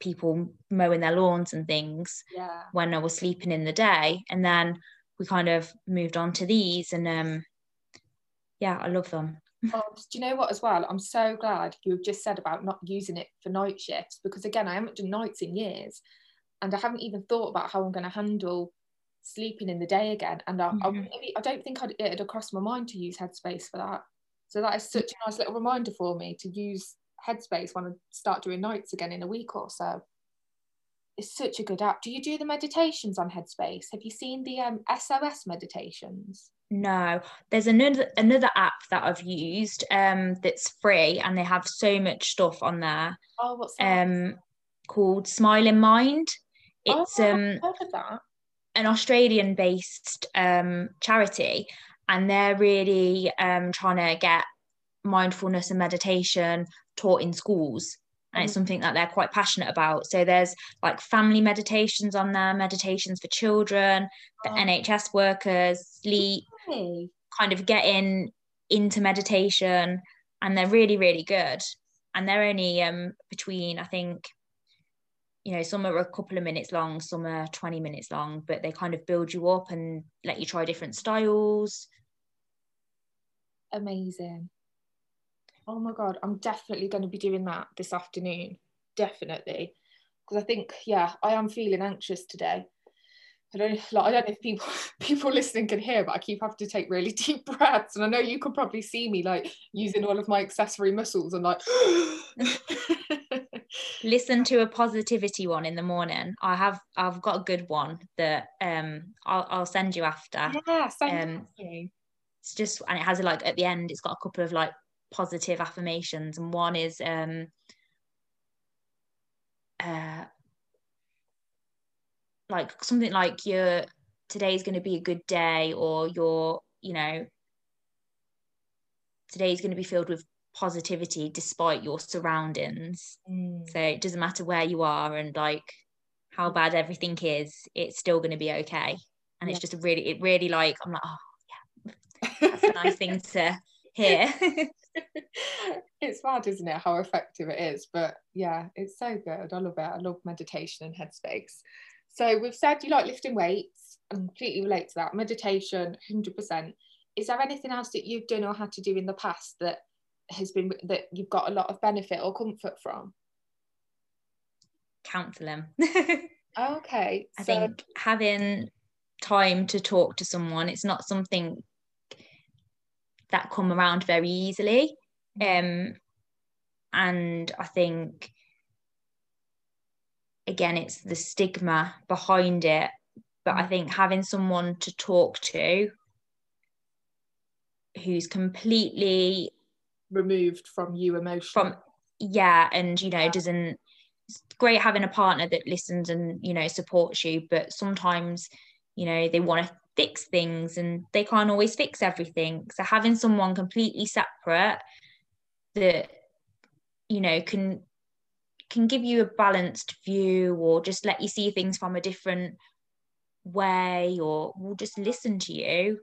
people mowing their lawns and things yeah. when I was sleeping in the day, and then we kind of moved on to these, and um, yeah, I love them. Oh, do you know what as well? I'm so glad you've just said about not using it for night shifts because again, I haven't done nights in years and I haven't even thought about how I'm going to handle sleeping in the day again. And I, mm-hmm. I, I don't think I'd, it had crossed my mind to use Headspace for that. So that is such a nice little reminder for me to use Headspace when I start doing nights again in a week or so. It's such a good app. Do you do the meditations on Headspace? Have you seen the um, SOS meditations? No, there's another another app that I've used um, that's free, and they have so much stuff on there. Oh, what's that? Um, called Smiling Mind. It's oh, um an Australian based um charity and they're really um trying to get mindfulness and meditation taught in schools and it's mm. something that they're quite passionate about. So there's like family meditations on there, meditations for children, for oh. NHS workers, sleep, kind of getting into meditation, and they're really really good. And they're only um between I think you know some are a couple of minutes long some are 20 minutes long but they kind of build you up and let you try different styles. Amazing. Oh my god i'm definitely going to be doing that this afternoon. Definitely. Because i think yeah i am feeling anxious today. I don't like I don't know if people people listening can hear, but I keep having to take really deep breaths. And I know you could probably see me like using all of my accessory muscles and like listen to a positivity one in the morning. I have I've got a good one that um I'll I'll send you after. Yeah, thank um, you. It's just and it has a, like at the end it's got a couple of like positive affirmations and one is um uh like something like your today's going to be a good day or your you know today's going to be filled with positivity despite your surroundings. Mm. So it doesn't matter where you are and like how bad everything is, it's still going to be okay. And yeah. it's just a really, it really like, I'm like, oh, yeah, that's a nice thing to hear. it's mad, isn't it, how effective it is? But yeah, it's so good. I love it. I love meditation and headspace. So we've said you like lifting weights. I completely relate to that. Meditation, 100%. Is there anything else that you've done or had to do in the past that has been that you've got a lot of benefit or comfort from? Counselling. okay. I so... think having time to talk to someone, it's not something that come around very easily. Um, and I think again it's the stigma behind it but i think having someone to talk to who's completely removed from you emotionally. From yeah, and you know, yeah. doesn't it's great having a partner that listens and you know supports you, but sometimes you know they want to fix things and they can't always fix everything. So having someone completely separate that you know can can give you a balanced view or just let you see things from a different way or will just listen to you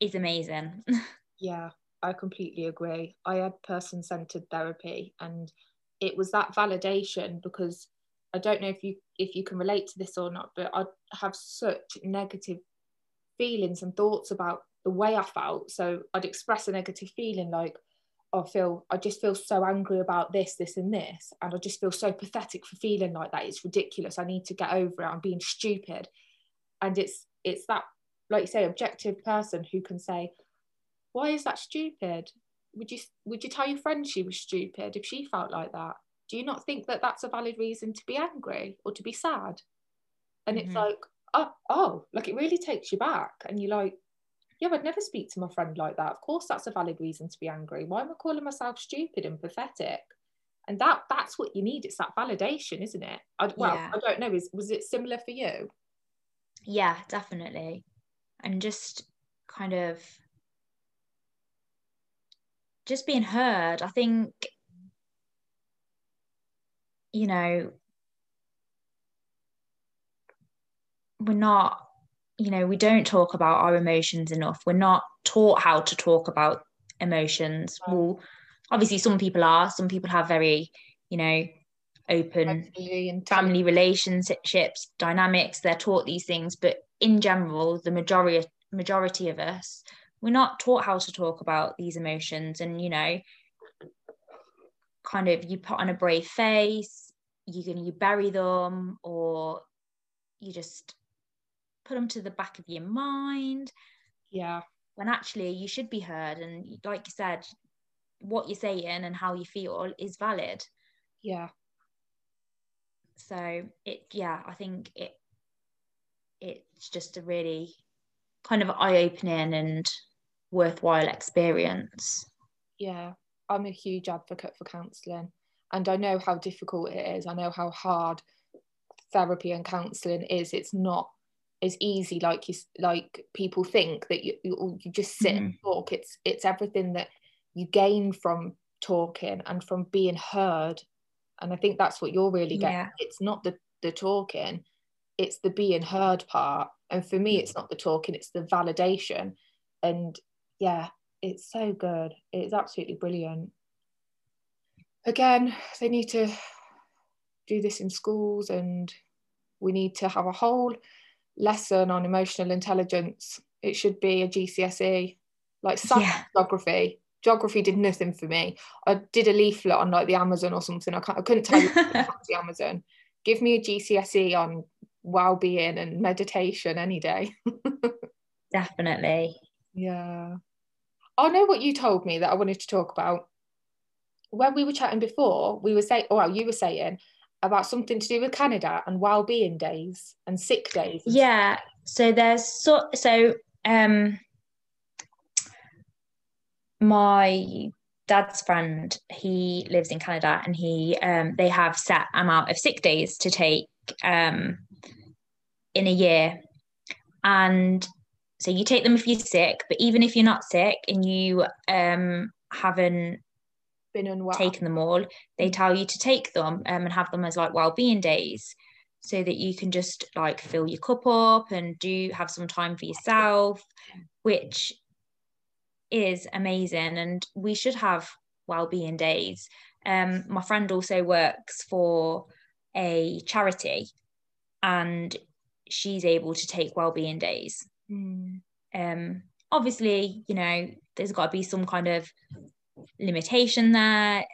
is amazing. Yeah, I completely agree. I had person centered therapy and it was that validation because I don't know if you if you can relate to this or not, but I have such negative feelings and thoughts about the way I felt. So I'd express a negative feeling like oh, I feel I just feel so angry about this, this, and this, and I just feel so pathetic for feeling like that. It's ridiculous. I need to get over it. I'm being stupid, and it's it's that like you say objective person who can say, why is that stupid would you would you tell your friend she was stupid if she felt like that do you not think that that's a valid reason to be angry or to be sad and mm-hmm. it's like oh, oh, like it really takes you back. And you're like, yeah, I'd never speak to my friend like that. Of course, that's a valid reason to be angry. Why am I calling myself stupid and pathetic? And that that's what you need. It's that validation, isn't it? I, well, yeah. I don't know. Is was it similar for you? Yeah, definitely. And just kind of just being heard. I think you know we're not you know we don't talk about our emotions enough. We're not taught how to talk about emotions. Well obviously some people are. Some people have very you know open family relationships dynamics. They're taught these things. But in general the majority majority of us we're not taught how to talk about these emotions and you know kind of you put on a brave face you can you bury them or you just put them to the back of your mind. Yeah. When actually you should be heard. And like you said, what you're saying and how you feel is valid. Yeah. So it, yeah, I think it, it's just a really kind of eye opening and worthwhile experience. Yeah. I'm a huge advocate for counselling and I know how difficult it is. I know how hard therapy and counselling is. It's not as easy like you like people think that you you, you just sit mm. and mm-hmm. talk it's it's everything that you gain from talking and from being heard and i think that's what you're really getting yeah. it's not the the talking it's the being heard part and for me it's not the talking it's the validation and yeah it's so good it's absolutely brilliant again they need to do this in schools and we need to have a whole lesson on emotional intelligence. It should be a GCSE, like yeah. geography. Geography did nothing for me. I did a leaflet on like the Amazon or something. I, I couldn't tell you the Amazon. Give me a GCSE on well-being and meditation any day. Definitely. Yeah. I know what you told me that I wanted to talk about. When we were chatting before, we were saying, oh, well, you were saying about something to do with Canada and well-being days and sick days. And yeah. So there's so so um my dad's friend he lives in Canada and he um they have set amount of sick days to take um in a year and so you take them if you're sick but even if you're not sick and you um haven't been unwell. taken them all, they tell you to take them um, and have them as like well-being days so that you can just like fill your cup up and do have some time for yourself, which is amazing. And we should have well-being days. Um, my friend also works for a charity and she's able to take well-being days. Mm. Um, obviously, you know, there's got to be some kind of limitation there.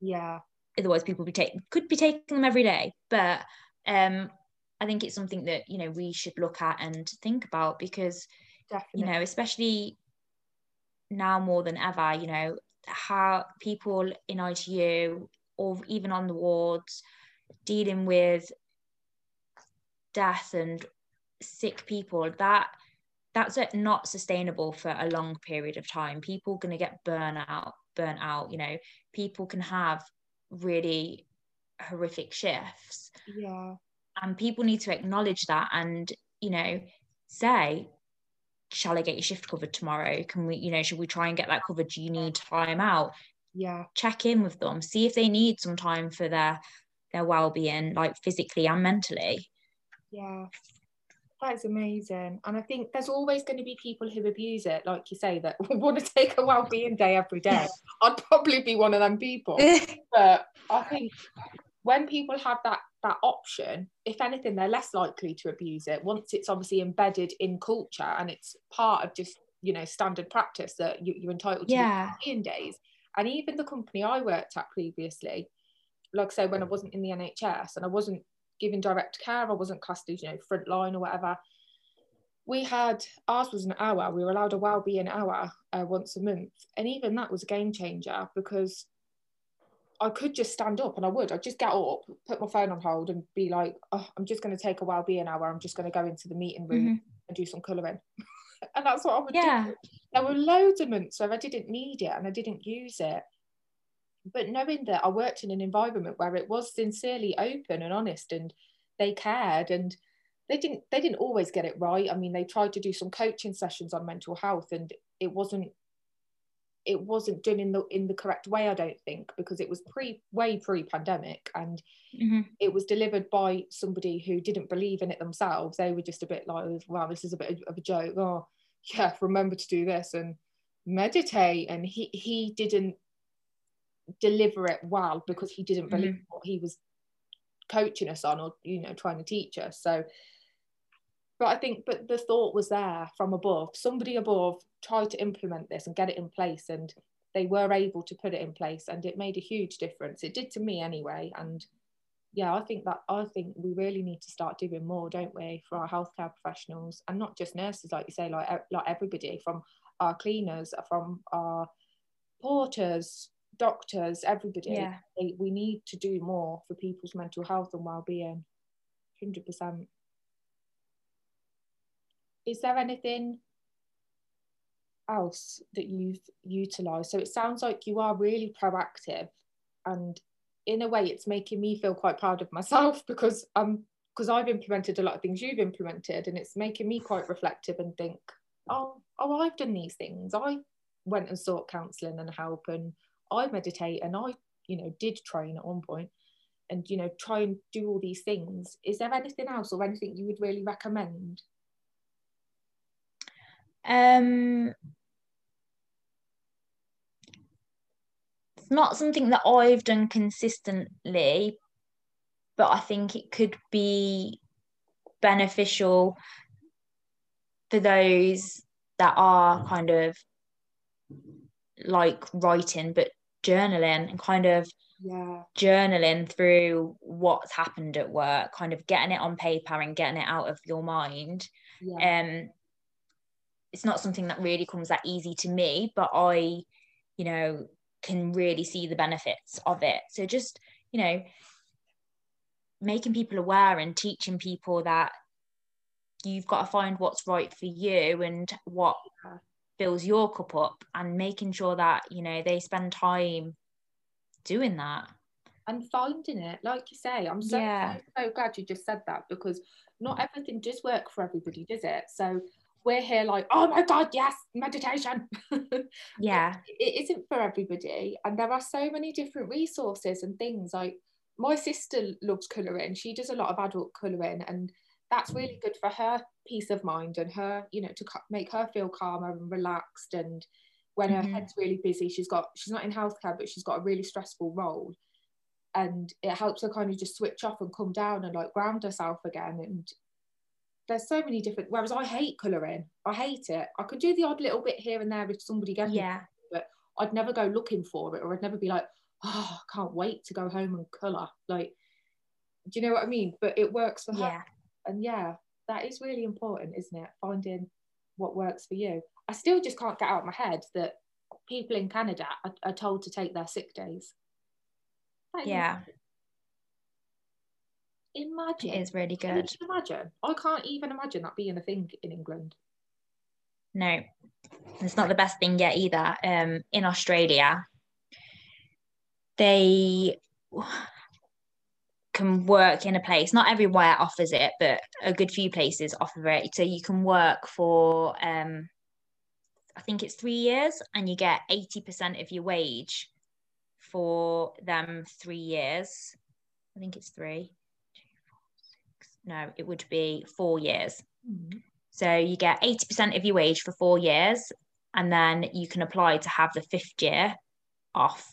Yeah. Otherwise, people be take, could be taking them every day. But um, I think it's something that you know we should look at and think about because Definitely. you know, especially now more than ever, you know, how people in ITU or even on the wards dealing with death and sick people that that's not sustainable for a long period of time. People are going to get burnt out burnt out you know. People can have really horrific shifts. Yeah. And people need to acknowledge that and you know say shall i get your shift covered tomorrow? Can we you know should we try and get that covered? Do you need time out? Yeah. Check in with them. See if they need some time for their their well-being like physically and mentally. Yeah that's amazing. And I think there's always going to be people who abuse it, like you say, that want to take a well-being day every day. I'd probably be one of them people. but I think when people have that that option, if anything, they're less likely to abuse it once it's obviously embedded in culture and it's part of just you know standard practice that you, are entitled to yeah. in days. And even the company I worked at previously, like I say, when I wasn't in the NHS and I wasn't giving direct care. I wasn't classed as, you know, front line or whatever. We had, ours was an hour. We were allowed a well-being hour uh, once a month. And even that was a game changer because I could just stand up and I would. I'd just get up, put my phone on hold and be like, oh, I'm just going to take a well-being hour. I'm just going to go into the meeting room mm-hmm. and do some colouring. and that's what I would yeah. do. There were loads of months where I didn't need it and I didn't use it. But knowing that I worked in an environment where it was sincerely open and honest and they cared and they didn't they didn't always get it right. I mean, they tried to do some coaching sessions on mental health and it wasn't it wasn't done in the in the correct way i don't think because it was pre way pre pandemic and mm-hmm. it was delivered by somebody who didn't believe in it themselves they were just a bit like wow this is a bit of a joke oh yeah remember to do this and meditate and he he didn't deliver it well because he didn't believe mm-hmm. what he was coaching us on or you know trying to teach us so but I think, but the thought was there from above. Somebody above tried to implement this and get it in place, and they were able to put it in place, and it made a huge difference. It did to me anyway. And yeah, I think that I think we really need to start doing more, don't we, for our healthcare professionals, and not just nurses, like you say, like like everybody, from our cleaners, from our porters, doctors, everybody. Yeah. We need to do more for people's mental health and well-being. Hundred percent is there anything else that you've utilized? So it sounds like you are really proactive, and in a way, it's making me feel quite proud of myself because um, I'm because I've implemented a lot of things you've implemented, and it's making me quite reflective and think, oh, oh, I've done these things. I went and sought counselling and help, and I meditate, and I, you know, did train at one point, and you know, try and do all these things. Is there anything else or anything you would really recommend? Um, it's not something that I've done consistently, but I think it could be beneficial for those that are kind of like writing but journaling and kind of yeah. journaling through what's happened at work kind of getting it on paper and getting it out of your mind yeah. um it's not something that really comes that easy to me, but I, you know, can really see the benefits of it. So just, you know, making people aware and teaching people that you've got to find what's right for you and what fills your cup up and making sure that, you know, they spend time doing that. And finding it, like you say, I'm so, yeah. so, so glad you just said that because not mm. everything does work for everybody, does it? So we're here like, oh my God, yes, meditation. yeah. it isn't for everybody. And there are so many different resources and things. Like my sister loves colouring. She does a lot of adult colouring and that's really good for her peace of mind and her, you know, to make her feel calmer and relaxed. And when mm-hmm. her head's really busy, she's got, she's not in healthcare, but she's got a really stressful role. And it helps her kind of just switch off and come down and like ground herself again. And there's so many different whereas I hate colouring. I hate it. I could do the odd little bit here and there if somebody gave yeah. me but I'd never go looking for it or I'd never be like, oh, I can't wait to go home and colour. Like, do you know what I mean? But it works for yeah. And yeah, that is really important, isn't it? Finding what works for you. I still just can't get out of my head that people in Canada are, are told to take their sick days. yeah. Imagine. It is really good. imagine? I can't even imagine that being a thing in England. No, it's not the best thing yet either. Um, in Australia, they can work in a place. Not everywhere offers it, but a good few places offer it. So you can work for, um, I think it's three years, and you get eighty percent of your wage for them three years. I think it's three no, it would be four years. Mm-hmm. So you get 80% of your wage for four years, and then you can apply to have the fifth year off.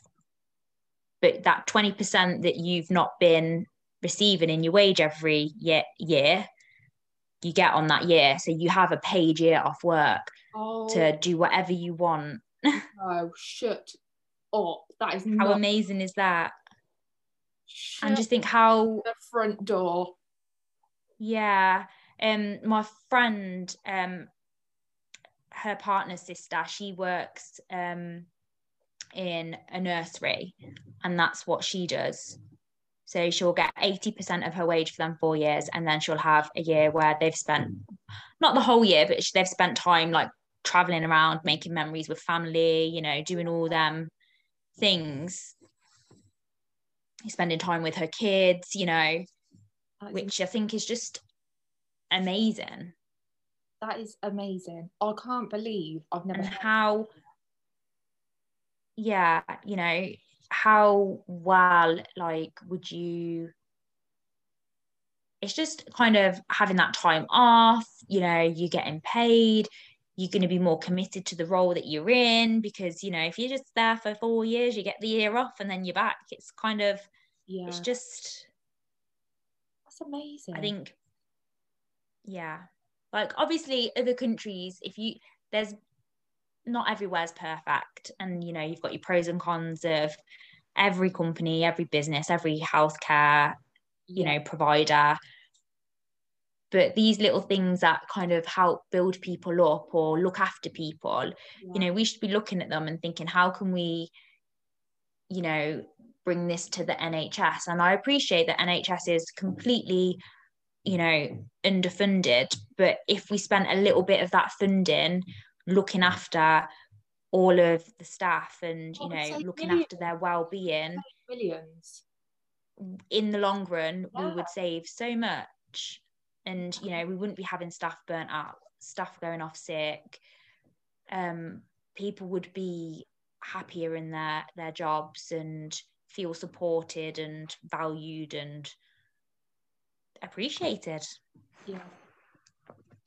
But that 20% that you've not been receiving in your wage every year, year you get on that year. So you have a paid year off work oh. to do whatever you want. oh, shut up. That is how not... amazing is that? Shut and just think how the front door yeah. Um, my friend, um, her partner's sister, she works um in a nursery, and that's what she does. So she'll get 80% of her wage for them four years, and then she'll have a year where they've spent not the whole year, but they've spent time like traveling around, making memories with family, you know, doing all them things, spending time with her kids, you know, which I think is just amazing. That is amazing. I can't believe I've never and how yeah, you know, how well like would you it's just kind of having that time off, you know, you're getting paid, you're going to be more committed to the role that you're in because, you know, if you're just there for four years, you get the year off and then you're back. It's kind of, yeah, it's just, that's amazing. I think, yeah, like obviously other countries, if you, there's not everywhere's perfect. And, you know, you've got your pros and cons of, every company, every business, every healthcare, you know, provider. But these little things that kind of help build people up or look after people, yeah. you know, we should be looking at them and thinking, how can we, you know, bring this to the NHS? And I appreciate that NHS is completely, you know, underfunded. But if we spent a little bit of that funding looking after all of the staff and you know looking millions. after their well-being. millions. In the long run yeah. we would save so much. And you know we wouldn't be having staff burnt out staff going off sick. Um people would be happier in their their jobs and feel supported and valued and appreciated. Yeah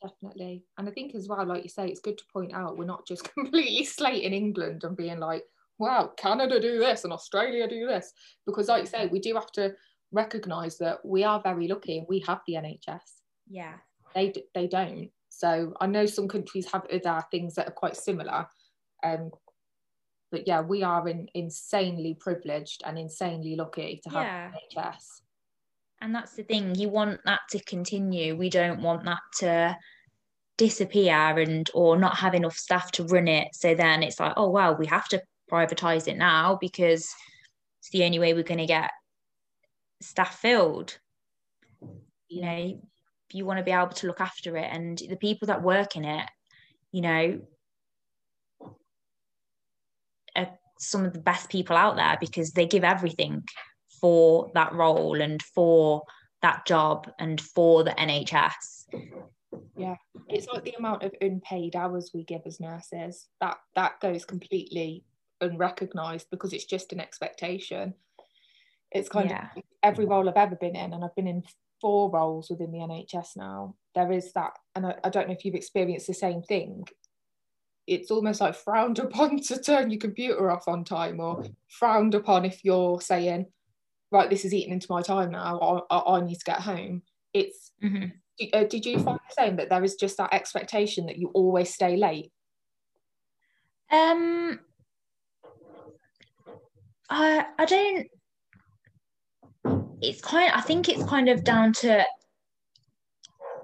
definitely. And I think as well, like you say, it's good to point out we're not just completely slating England and being like, wow, Canada do this and Australia do this. Because like you say, we do have to recognise that we are very lucky and we have the NHS. Yeah. They they don't. So I know some countries have other things that are quite similar. Um, but yeah, we are in, insanely privileged and insanely lucky to have yeah. NHS and that's the thing you want that to continue. We don't want that to disappear and or not have enough staff to run it. So then it's like oh well we have to privatize it now because it's the only way we're going to get staff filled. You know you want to be able to look after it. And the people that work in it you know are some of the best people out there because they give everything for that role and for that job and for the NHS. Yeah, it's like the amount of unpaid hours we give as nurses that that goes completely unrecognised because it's just an expectation. It's kind yeah. of every role I've ever been in, and I've been in four roles within the NHS now. There is that, and I, I don't know if you've experienced the same thing. It's almost like frowned upon to turn your computer off on time, or frowned upon if you're saying, right, this is eating into my time now. I, I, I need to get home. It's. Mm-hmm. Uh, did you find the same that there is just that expectation that you always stay late? Um, I I don't. It's kind. I think it's kind of down to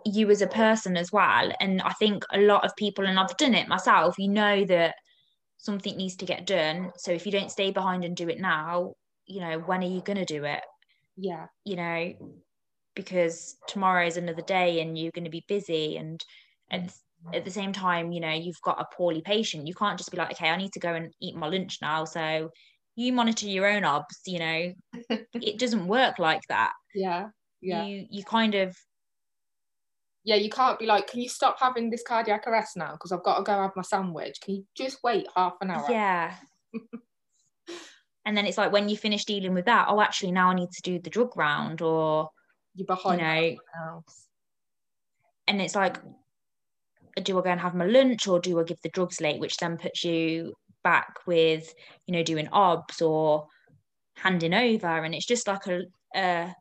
you as a person as well. And I think a lot of people, and I've done it myself. You know that something needs to get done. So if you don't stay behind and do it now, you know when are you going to do it? Yeah. You know because tomorrow is another day and you're going to be busy and at, at the same time you know you've got a poorly patient. You can't just be like okay i need to go and eat my lunch now. So you monitor your own obs you know. It doesn't work like that. Yeah yeah. You you kind of yeah you can't be like can you stop having this cardiac arrest now? Because i've got to go have my sandwich. Can you just wait half an hour? Yeah and then it's like when you finish dealing with that oh actually now i need to do the drug round or you're behind you know. and it's like do i go and have my lunch or do i give the drugs late which then puts you back with you know doing obs or handing over. And it's just like a a,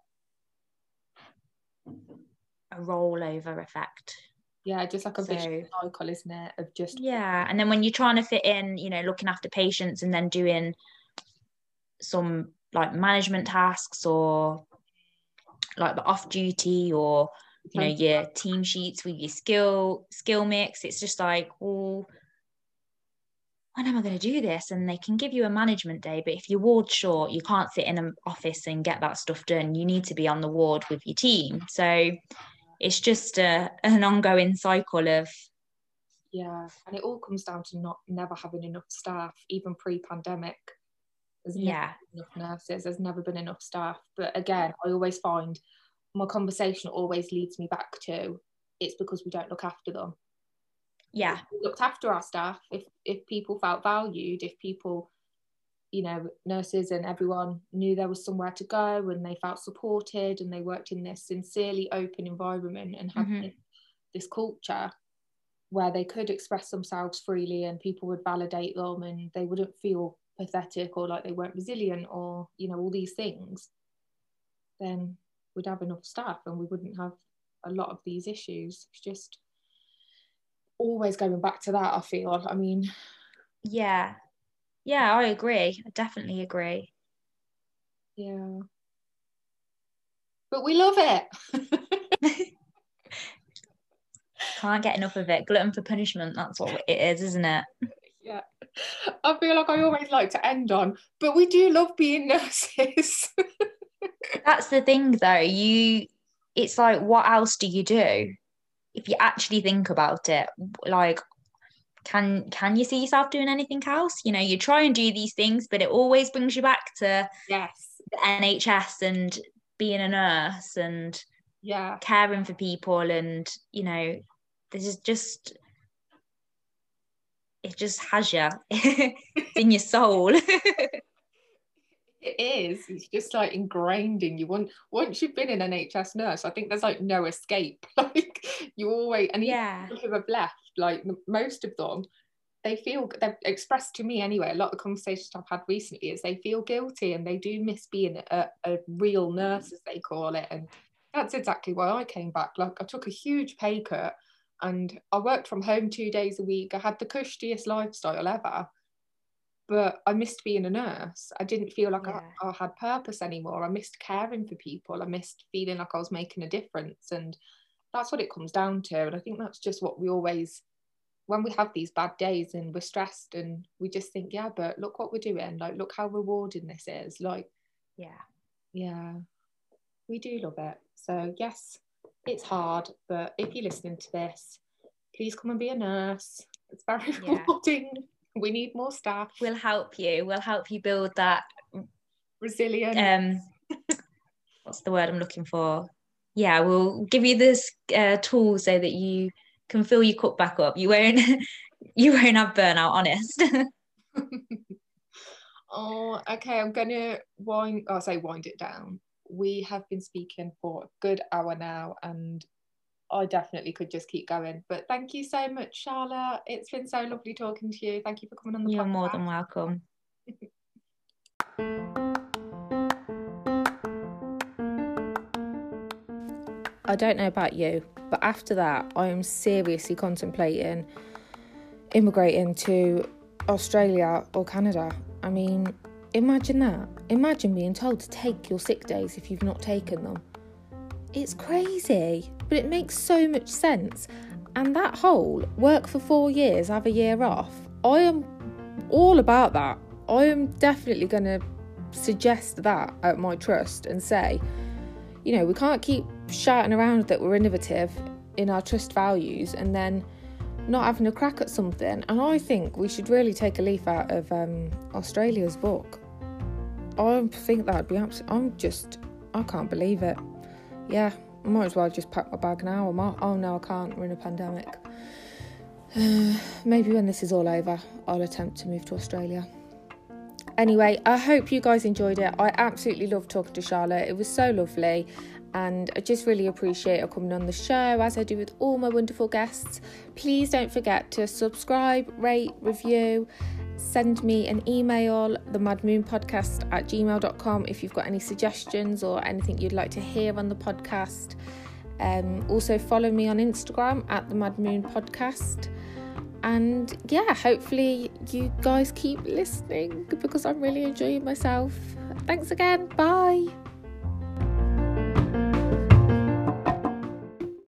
a rollover effect. Yeah just like a so, vicious cycle isn't it of just yeah and then when you're trying to fit in you know looking after patients and then doing some like management tasks or like the off duty or you know your team sheets with your skill skill mix it's just like well when am I going to do this? And they can give you a management day, but if your ward short, you can't sit in an office and get that stuff done. You need to be on the ward with your team. So it's just a, an ongoing cycle of yeah and it all comes down to not never having enough staff even pre-pandemic there's yeah. enough nurses there's never been enough staff. But again i always find my conversation always leads me back to it's because we don't look after them. Yeah. We looked after our staff if if people felt valued if people you know nurses and everyone knew there was somewhere to go and they felt supported and they worked in this sincerely open environment and had mm-hmm. this culture where they could express themselves freely and people would validate them and they wouldn't feel pathetic or like they weren't resilient or you know all these things then we'd have enough staff and we wouldn't have a lot of these issues it's just always going back to that i feel i mean yeah yeah i agree i definitely agree yeah but we love it Can't get enough of it. Glutton for punishment. That's what it is, isn't it? Yeah. I feel like I always like to end on, but we do love being nurses. that's the thing though. You it's like what else do you do? If you actually think about it, like can can you see yourself doing anything else? You know, you try and do these things, but it always brings you back to yes, the NHS and being a nurse and yeah, caring for people and you know this is just it just has you in your soul. it is. It's just like ingrained in you. Once once you've been an NHS nurse, I think there's like no escape. Like you always and yeah, who have left, like most of them, they feel they've expressed to me anyway. A lot of the conversations I've had recently is they feel guilty and they do miss being a, a real nurse, as they call it. And that's exactly why I came back. Like I took a huge pay cut and I worked from home two days a week. I had the cushiest lifestyle ever, but I missed being a nurse. I didn't feel like yeah. I, I, had purpose anymore. I missed caring for people. I missed feeling like I was making a difference. And that's what it comes down to. And I think that's just what we always, when we have these bad days and we're stressed and we just think, yeah, but look what we're doing. Like, look how rewarding this is. Like, yeah. Yeah. We do love it. So, yes, it's hard, but if you're listening to this, please come and be a nurse. It's very yeah. rewarding. We need more staff. We'll help you. We'll help you build that resilience. Um, what's the word I'm looking for? Yeah, we'll give you this uh, tool so that you can fill your cup back up. You won't, you won't have burnout. Honest. oh, okay. I'm gonna wind. I'll say wind it down we have been speaking for a good hour now and I definitely could just keep going. But thank you so much, Charlotte. It's been so lovely talking to you. Thank you for coming on the podcast. You're podcast. more than welcome. I don't know about you, but after that, I am seriously contemplating immigrating to Australia or Canada. I mean, Imagine that. Imagine being told to take your sick days if you've not taken them. It's crazy, but it makes so much sense. And that whole work for four years, have a year off, I am all about that. I am definitely going to suggest that at my trust and say, you know, we can't keep shouting around that we're innovative in our trust values and then not having a crack at something. And I think we should really take a leaf out of um, Australia's book I think that'd be absolutely. I'm just. I can't believe it. Yeah, I might as well just pack my bag now. I'm oh no, I can't. We're in a pandemic. Uh, maybe when this is all over, I'll attempt to move to Australia. Anyway, I hope you guys enjoyed it. I absolutely loved talking to Charlotte. It was so lovely, and I just really appreciate her coming on the show, as I do with all my wonderful guests. Please don't forget to subscribe, rate, review send me an email, the madmoonpodcast at gmail.com, if you've got any suggestions or anything you'd like to hear on the podcast. Um, also, follow me on Instagram at the Moon Podcast. And yeah, hopefully, you guys keep listening because I'm really enjoying myself. Thanks again. Bye.